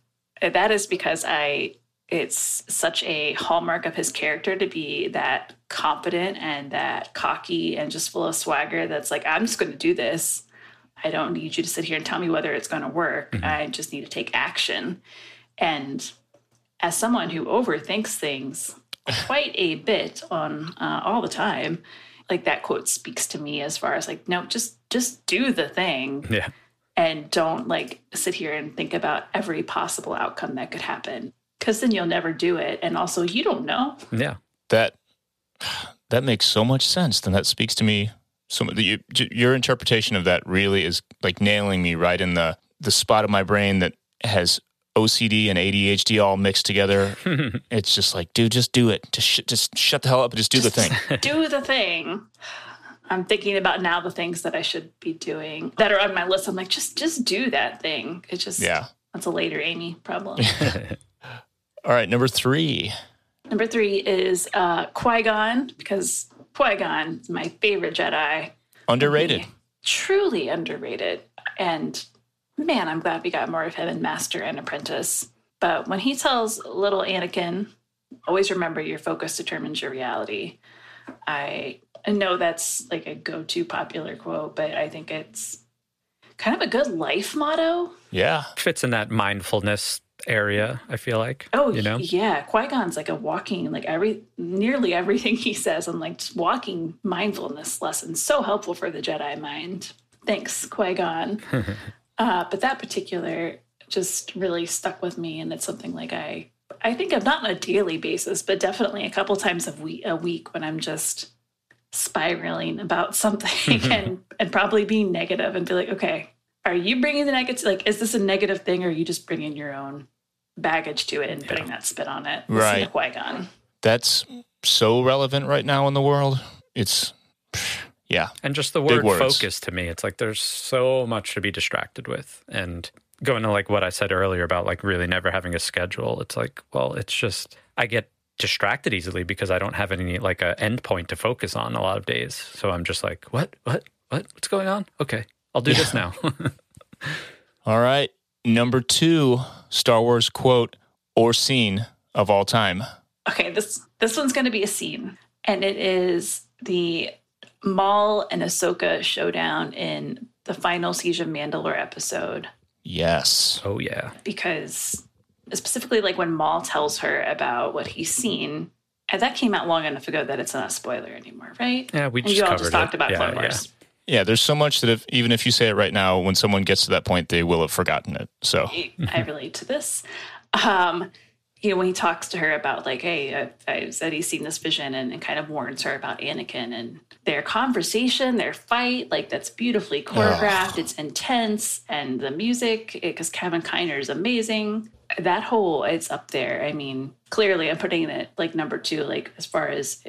Speaker 3: that is because I. It's such a hallmark of his character to be that confident and that cocky and just full of swagger. That's like, I'm just going to do this. I don't need you to sit here and tell me whether it's going to work. I just need to take action. And as someone who overthinks things quite a bit on uh, all the time, like that quote speaks to me as far as like, no, just just do the thing
Speaker 2: yeah,
Speaker 3: and don't like sit here and think about every possible outcome that could happen because then you'll never do it. And also, you don't know.
Speaker 2: yeah.
Speaker 1: That that makes so much sense. Then that speaks to me. So you, your interpretation of that really is like nailing me right in the the spot of my brain that has OCD and ADHD all mixed together. it's just like, dude, just do it. Just sh- just shut the hell up and just do the thing.
Speaker 3: do the thing. I'm thinking about now the things that I should be doing that are on my list. I'm like, just just do that thing. It's just
Speaker 1: Yeah.
Speaker 3: That's a later Amy problem.
Speaker 1: All right, number three.
Speaker 3: Number three is uh, Qui Gon because Qui Gon is my favorite Jedi.
Speaker 1: Underrated.
Speaker 3: Truly underrated. And man, I'm glad we got more of him in Master and Apprentice. But when he tells little Anakin, always remember your focus determines your reality. I know that's like a go to popular quote, but I think it's kind of a good life motto.
Speaker 1: Yeah.
Speaker 2: Fits in that mindfulness area. I feel like.
Speaker 3: Oh,
Speaker 2: you know.
Speaker 3: yeah. Qui Gon's like a walking, like every, nearly everything he says, I'm like just walking mindfulness lesson. So helpful for the Jedi mind. Thanks, Qui Gon. uh, but that particular just really stuck with me, and it's something like I, I think of not on a daily basis, but definitely a couple times a week, a week when I'm just spiraling about something and and probably being negative and be like, okay, are you bringing the negative? Like, is this a negative thing, or are you just bringing your own baggage to it and putting that spit on it?
Speaker 1: Right.
Speaker 3: Qui Gon.
Speaker 1: That's so relevant right now in the world. It's yeah.
Speaker 2: And just the word focus to me, it's like there's so much to be distracted with. And going to like what I said earlier about like really never having a schedule, it's like, well, it's just, I get distracted easily because I don't have any like a end point to focus on a lot of days. So I'm just like, what, what, what, what's going on? Okay, I'll do this now.
Speaker 1: All right. Number two, Star Wars quote or scene of all time.
Speaker 3: Okay, this this one's going to be a scene, and it is the Maul and Ahsoka showdown in the final Siege of Mandalore episode.
Speaker 1: Yes.
Speaker 2: oh, yeah.
Speaker 3: because specifically like when Maul tells her about what he's seen, and that came out long enough ago that it's not a spoiler anymore, right?
Speaker 2: Yeah, we
Speaker 3: and
Speaker 2: just
Speaker 3: you all
Speaker 2: covered
Speaker 3: just talked
Speaker 2: it.
Speaker 3: about
Speaker 2: Yeah,
Speaker 3: Clone
Speaker 2: yeah.
Speaker 3: Wars.
Speaker 1: Yeah, there's so much that if even if you say it right now, when someone gets to that point, they will have forgotten it. So
Speaker 3: I relate to this. Um, you know, when he talks to her about like, hey, I, I said he's seen this vision and, and, kind of warns her about Anakin and their conversation, their fight, like that's beautifully choreographed. It's intense, and the music because Kevin Kiner is amazing. That whole it's up there. I mean, clearly, I'm putting it like number two, like as far as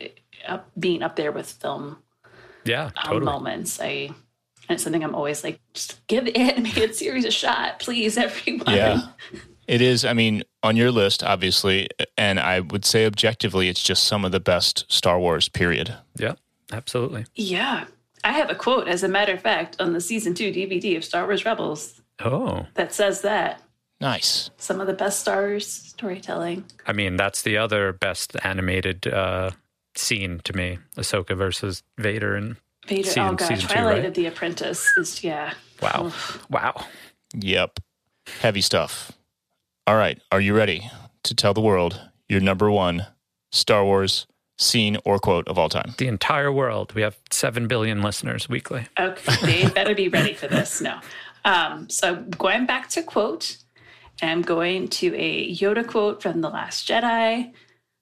Speaker 3: up, being up there with film.
Speaker 2: Yeah,
Speaker 3: um,
Speaker 2: totally.
Speaker 3: moments. I and it's something I'm always like, just give the animated series a shot, please, everyone.
Speaker 1: Yeah. It is. I mean, on your list, obviously, and I would say objectively, it's just some of the best Star Wars. Period.
Speaker 2: Yeah, absolutely.
Speaker 3: Yeah, I have a quote, as a matter of fact, on the season two DVD of Star Wars Rebels.
Speaker 2: Oh,
Speaker 3: that says that.
Speaker 1: Nice.
Speaker 3: Some of the best Star Wars storytelling.
Speaker 2: I mean, that's the other best animated uh, scene to me: Ahsoka versus Vader and
Speaker 3: Vader.
Speaker 2: Season,
Speaker 3: oh god,
Speaker 2: season
Speaker 3: Twilight
Speaker 2: two, right?
Speaker 3: of the Apprentice is yeah.
Speaker 2: Wow,
Speaker 3: Oof.
Speaker 2: wow.
Speaker 1: Yep. Heavy stuff. All right. Are you ready to tell the world your number one Star Wars scene or quote of all time?
Speaker 2: The entire world. We have seven billion listeners weekly.
Speaker 3: Okay, they better be ready for this. No. Um, so I'm going back to quote, I'm going to a Yoda quote from The Last Jedi.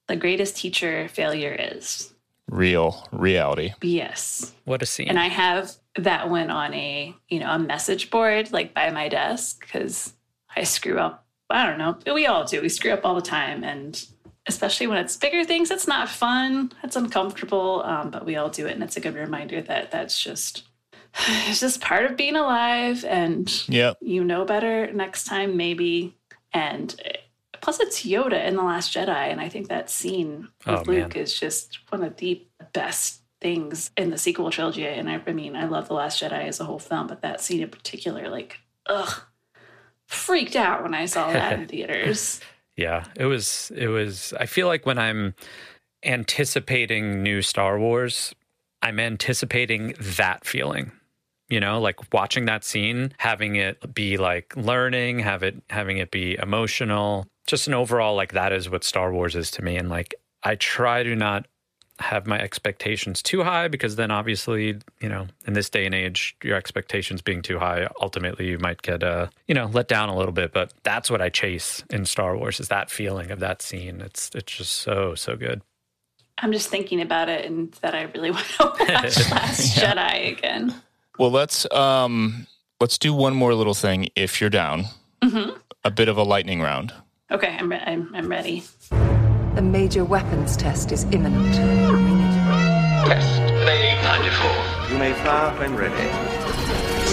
Speaker 3: The greatest teacher failure is.
Speaker 1: Real reality.
Speaker 3: Yes.
Speaker 2: What a scene!
Speaker 3: And I have that one on a, you know, a message board like by my desk because I screw up. I don't know. We all do. We screw up all the time. And especially when it's bigger things, it's not fun. It's uncomfortable. Um, but we all do it. And it's a good reminder that that's just, it's just part of being alive. And
Speaker 1: Yep.
Speaker 3: you know better next time, maybe. And eh, plus, it's Yoda in The Last Jedi. And I think that scene with
Speaker 2: Oh,
Speaker 3: Luke
Speaker 2: man.
Speaker 3: is just one of the best things in the sequel trilogy. And I, I mean, I love The Last Jedi as a whole film, but that scene in particular, like, ugh, freaked out when I saw that in theaters.
Speaker 2: Yeah, it was. It was. I feel like when I'm anticipating new Star Wars, I'm anticipating that feeling. You know, like watching that scene, having it be like learning, have it having it be emotional, just an overall like that is what Star Wars is to me. And like I try to not have my expectations too high because then obviously you know in this day and age your expectations being too high ultimately you might get uh you know let down a little bit but that's what i chase in star wars is that feeling of that scene it's it's just so so good
Speaker 3: I'm just thinking about it and that I really want to watch Last Jedi again.
Speaker 1: Well, let's um let's do one more little thing if you're down. A bit of a lightning round.
Speaker 3: Okay, I'm, re- I'm, I'm ready.
Speaker 7: A major weapons test is imminent.
Speaker 8: Test Bay 94.
Speaker 9: You may fire when ready.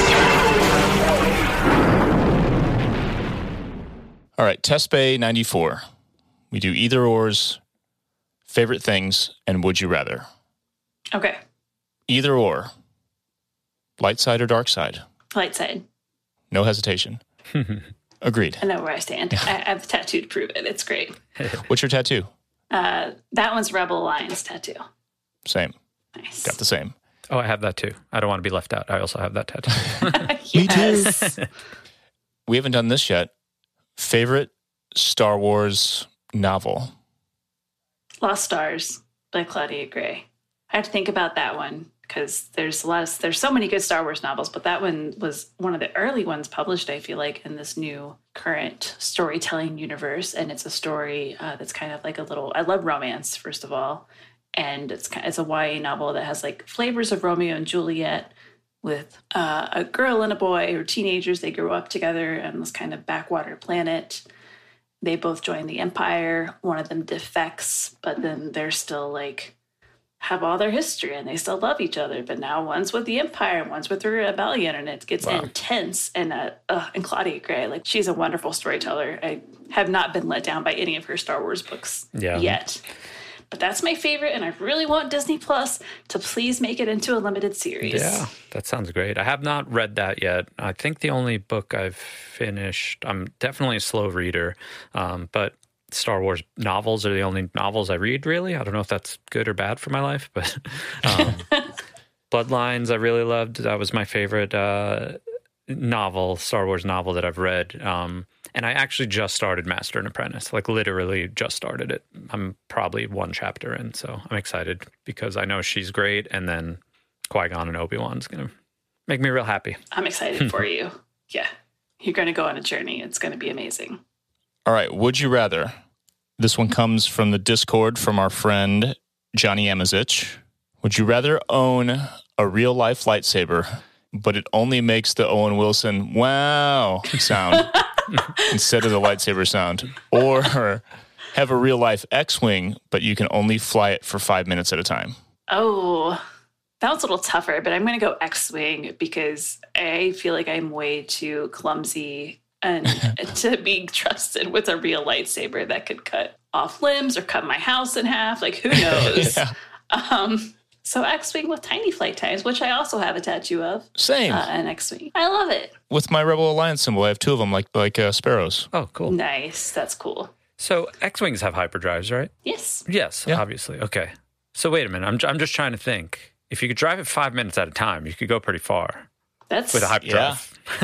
Speaker 1: All right, Test Bay 94. We do either or's, favorite things, and would you rather.
Speaker 3: Okay,
Speaker 1: Either or. Light side or dark side.
Speaker 3: light side.
Speaker 1: No hesitation. Agreed.
Speaker 3: I know where I stand. I I have a tattoo to prove it. It's great.
Speaker 1: What's your tattoo?
Speaker 3: Uh, that one's Rebel Alliance tattoo.
Speaker 1: Same.
Speaker 3: Nice.
Speaker 1: Got the same.
Speaker 2: oh i have that too i don't want to be left out i also have that tattoo
Speaker 3: yes.
Speaker 1: We haven't done this yet. Favorite Star Wars novel.
Speaker 3: Lost Stars by Claudia Gray. I have to think about that one because there's of, there's so many good Star Wars novels, but that one was one of the early ones published. I feel like in this new current storytelling universe, and it's a story uh, that's kind of like a little. I love romance first of all, and it's it's a YA novel that has like flavors of Romeo and Juliet with uh, a girl and a boy are teenagers. They grow up together on this kind of backwater planet. They both join the Empire. One of them defects, but then they're still like have all their history and they still love each other. But now one's with the Empire and one's with the rebellion, and it gets intense. And uh, uh, and Claudia Gray, like she's a wonderful storyteller. I have not been let down by any of her Star Wars books
Speaker 2: Yeah.
Speaker 3: yet. But that's my favorite, and I really want Disney Plus to please make it into a limited series.
Speaker 2: Yeah, that sounds great. I have not read that yet. I think the only book I've finished, I'm definitely a slow reader, um, but Star Wars novels are the only novels I read, really. I don't know if that's good or bad for my life, but um, Bloodlines I really loved. That was my favorite uh, novel, Star Wars novel that I've read. Um, and I actually just started Master and Apprentice, like literally just started it. I'm probably one chapter in, so I'm excited because I know she's great, and then Qui Gon and Obi Wan's gonna Make me real happy.
Speaker 3: I'm excited for you. Yeah. You're going to go on a journey. It's going to be amazing.
Speaker 1: All right. Would you rather? This one comes from the Discord from our friend Johnny Amazich. Would you rather own a real life lightsaber, but it only makes the Owen Wilson wow sound instead of the lightsaber sound? Or have a real life X Wing, but you can only fly it for five minutes at a time?
Speaker 3: Oh, that was a little tougher, but I'm going to go X Wing because I feel like I'm way too clumsy and to be trusted with a real lightsaber that could cut off limbs or cut my house in half. Like, who knows? yeah. um, so X Wing with tiny flight times, which I also have a tattoo of.
Speaker 1: Same.
Speaker 3: Uh, an X Wing. I love it.
Speaker 1: With my Rebel Alliance symbol, I have two of them, like like uh, sparrows.
Speaker 2: Oh, cool.
Speaker 3: Nice. That's cool.
Speaker 2: So X Wings have hyperdrives, right?
Speaker 3: Yes.
Speaker 2: Yes, yeah. obviously. Okay. So wait a minute. I'm I'm just trying to think. If you could drive it five minutes at a time, you could go pretty far.
Speaker 3: That's
Speaker 2: with a hyperdrive.
Speaker 3: Yeah.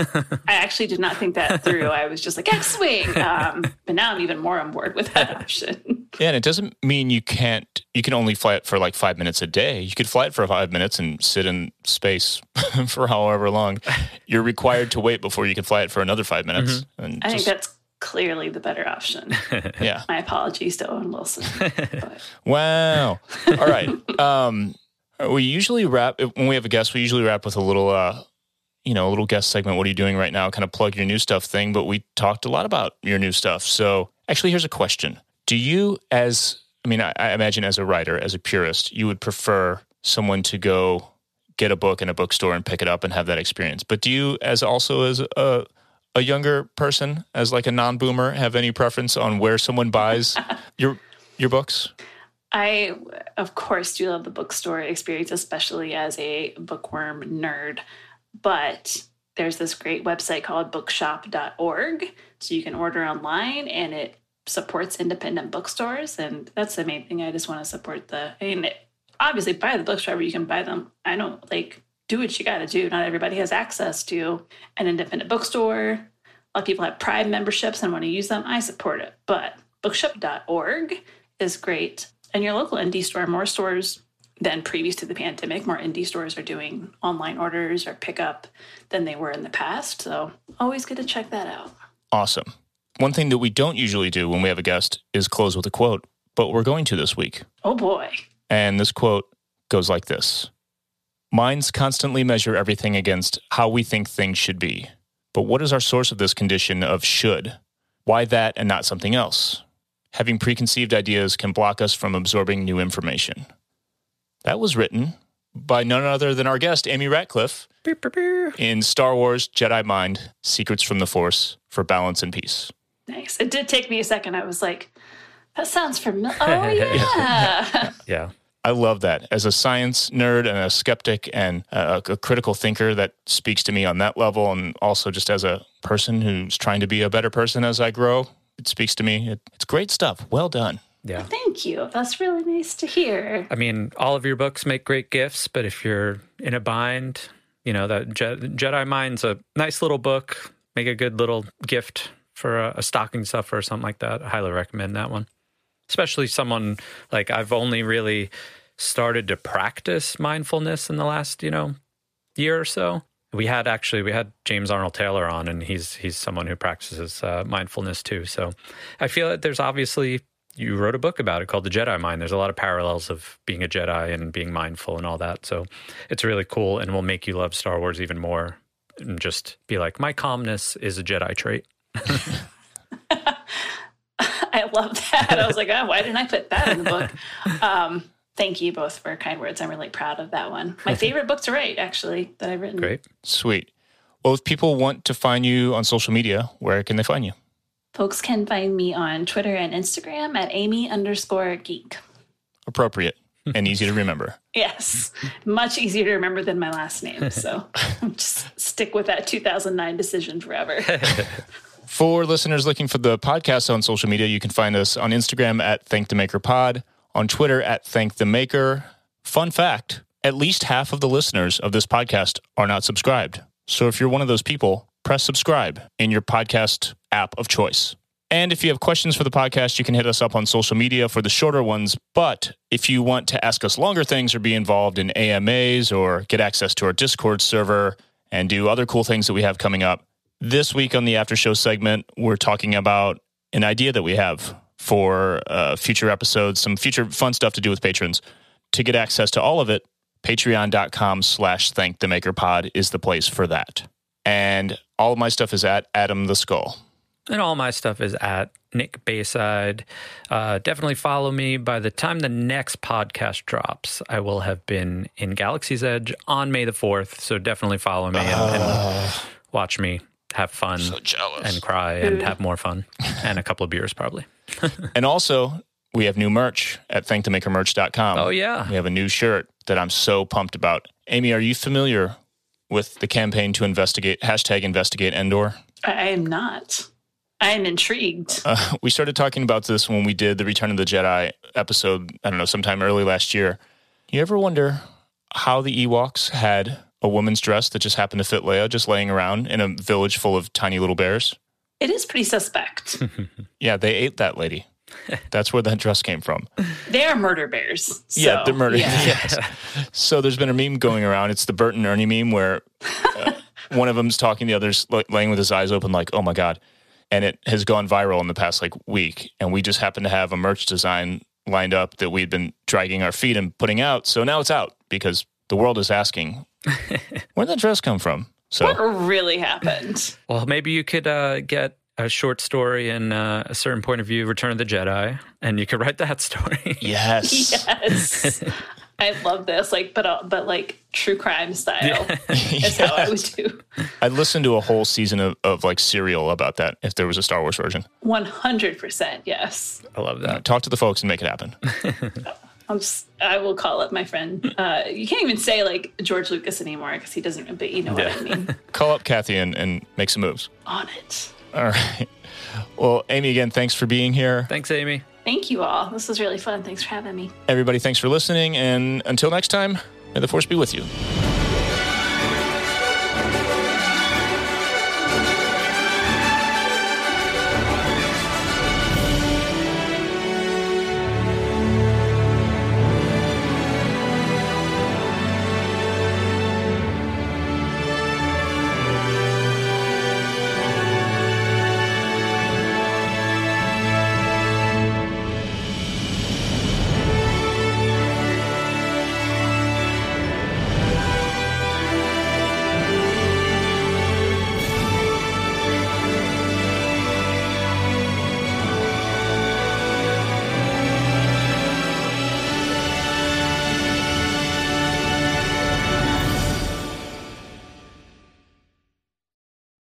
Speaker 3: I actually did not think that through. I was just like X Wing, um, but now I'm even more on board with that option.
Speaker 1: Yeah, and it doesn't mean you can't. You can only fly it for like five minutes a day. You could fly it for five minutes and sit in space for however long. You're required to wait before you can fly it for another five minutes.
Speaker 3: Mm-hmm. And I just, think that's clearly the better option.
Speaker 1: yeah.
Speaker 3: My apologies to Owen Wilson.
Speaker 1: wow. All right. Um, we usually wrap when we have a guest. We usually wrap with a little, uh, you know, a little guest segment. What are you doing right now? Kind of plug your new stuff thing. But we talked a lot about your new stuff. So actually, here's a question: Do you, as I mean, I, I imagine as a writer, as a purist, you would prefer someone to go get a book in a bookstore and pick it up and have that experience. But do you, as also as a a younger person, as like a non-boomer, have any preference on where someone buys your your books?
Speaker 3: I, of course, do love the bookstore experience, especially as a bookworm nerd. But there's this great website called bookshop.org. So you can order online and it supports independent bookstores. And that's the main thing. I just want to support the, I mean, obviously, buy the books wherever you can buy them. I don't like do what you got to do. Not everybody has access to an independent bookstore. A lot of people have Prime memberships and want to use them. I support it, but bookshop.org is great. And your local indie store, more stores than previous to the pandemic, more indie stores are doing online orders or pickup than they were in the past. So always good to check that out.
Speaker 1: Awesome. One thing that we don't usually do when we have a guest is close with a quote, but we're going to this week.
Speaker 3: Oh boy.
Speaker 1: And this quote goes like this Minds constantly measure everything against how we think things should be. But what is our source of this condition of should? Why that and not something else? Having preconceived ideas can block us from absorbing new information. That was written by none other than our guest, Amy Ratcliffe, in Star Wars Jedi Mind Secrets from the Force for Balance and Peace.
Speaker 3: Nice. It did take me a second. I was like, that sounds familiar. Oh, yeah.
Speaker 2: yeah.
Speaker 1: I love that. As a science nerd and a skeptic and a, a, critical thinker, that speaks to me on that level. And also just as a person who's trying to be a better person as I grow, it speaks to me. It, it's great stuff. Well done.
Speaker 2: Yeah.
Speaker 3: Thank you. That's really nice to hear.
Speaker 2: I mean, all of your books make great gifts, but if you're in a bind, you know, that Je- Jedi Mind's a nice little book. Make a good little gift for a, a stocking stuffer or something like that. I highly recommend that one especially someone like I've only really started to practice mindfulness in the last, you know, year or so. We had actually we had James Arnold Taylor on, and he's he's someone who practices uh, mindfulness too. So I feel that there's obviously you wrote a book about it called The Jedi Mind. There's a lot of parallels of being a Jedi and being mindful and all that. So it's really cool and will make you love Star Wars even more and just be like, my calmness is a Jedi trait.
Speaker 3: I love that. I was like, oh, why didn't I put that in the book? Um, thank you both for kind words. I'm really proud of that one. My favorite book to write, actually, that I've written.
Speaker 2: Great.
Speaker 1: Sweet. Well, if people want to find you on social media, where can they find you?
Speaker 3: Folks can find me on Twitter and Instagram at Amy underscore geek.
Speaker 1: Appropriate and easy to remember.
Speaker 3: yes. Much easier to remember than my last name. So just stick with that 2009 decision forever.
Speaker 1: For listeners looking for the podcast on social media, you can find us on Instagram at Thank the Maker Pod, on Twitter at Thank the Maker. Fun fact at least half of the listeners of this podcast are not subscribed. So if you're one of those people, press subscribe in your podcast app of choice. And if you have questions for the podcast, you can hit us up on social media for the shorter ones. But if you want to ask us longer things or be involved in AMAs or get access to our Discord server, and do other cool things that we have coming up. This week on the after show segment, we're talking about an idea that we have for uh, future episodes, some future fun stuff to do with patrons. To get access to all of it, patreon.com slash thank the maker pod is the place for that. And all of my stuff is at Adam the Skull.
Speaker 2: And all my stuff is at Nick Bayside. Uh, definitely follow me. By the time the next podcast drops, I will have been in Galaxy's Edge on May the 4th. So definitely follow me and, and watch me have fun
Speaker 1: So jealous.
Speaker 2: and cry and have more fun and a couple of beers probably.
Speaker 1: And also, we have new merch at thankthemakermerch.com.
Speaker 2: Oh, yeah.
Speaker 1: We have a new shirt that I'm so pumped about. Amy, are you familiar with the campaign to investigate hashtag investigate Endor?
Speaker 3: I I am not. I am intrigued.
Speaker 1: Uh, we started talking about this when we did the Return of the Jedi episode, I don't know, sometime early last year. You ever wonder how the Ewoks had a woman's dress that just happened to fit Leia just laying around in a village full of tiny little bears?
Speaker 3: It is pretty suspect.
Speaker 1: Yeah, they ate that lady. That's where that dress came from.
Speaker 3: they are murder bears. So,
Speaker 1: yeah, the murder.
Speaker 3: yeah.
Speaker 1: Yes. So there's been a meme going around. It's the Bert and Ernie meme where uh, one of them's talking, the other's like, laying with his eyes open, like, "Oh my god!" And it has gone viral in the past like week. And we just happen to have a merch design lined up that we'd been dragging our feet and putting out. So now it's out because the world is asking, where did that dress come from?" So
Speaker 3: What really happened?
Speaker 2: Well, maybe you could uh, get a short story in uh, a certain point of view, Return of the Jedi, and you could write that story.
Speaker 1: yes,
Speaker 3: Yes. I love this, like, but uh, but like true crime style is how I would do.
Speaker 1: I'd listen to a whole season of, of like Serial about that if there was a Star Wars version.
Speaker 3: One hundred percent, yes.
Speaker 2: I love that.
Speaker 1: Talk to the folks and make it happen.
Speaker 3: I'm just, I will call up my friend. Uh, you can't even say like George Lucas anymore because he doesn't. But you know what I mean.
Speaker 1: Call up Kathy and, and make some moves.
Speaker 3: On it.
Speaker 1: All right. Well, Amy, again, thanks for being here.
Speaker 2: Thanks, Amy.
Speaker 3: Thank you all. This was really fun. Thanks for having me.
Speaker 1: Everybody, thanks for listening. And until next time, may the force be with you.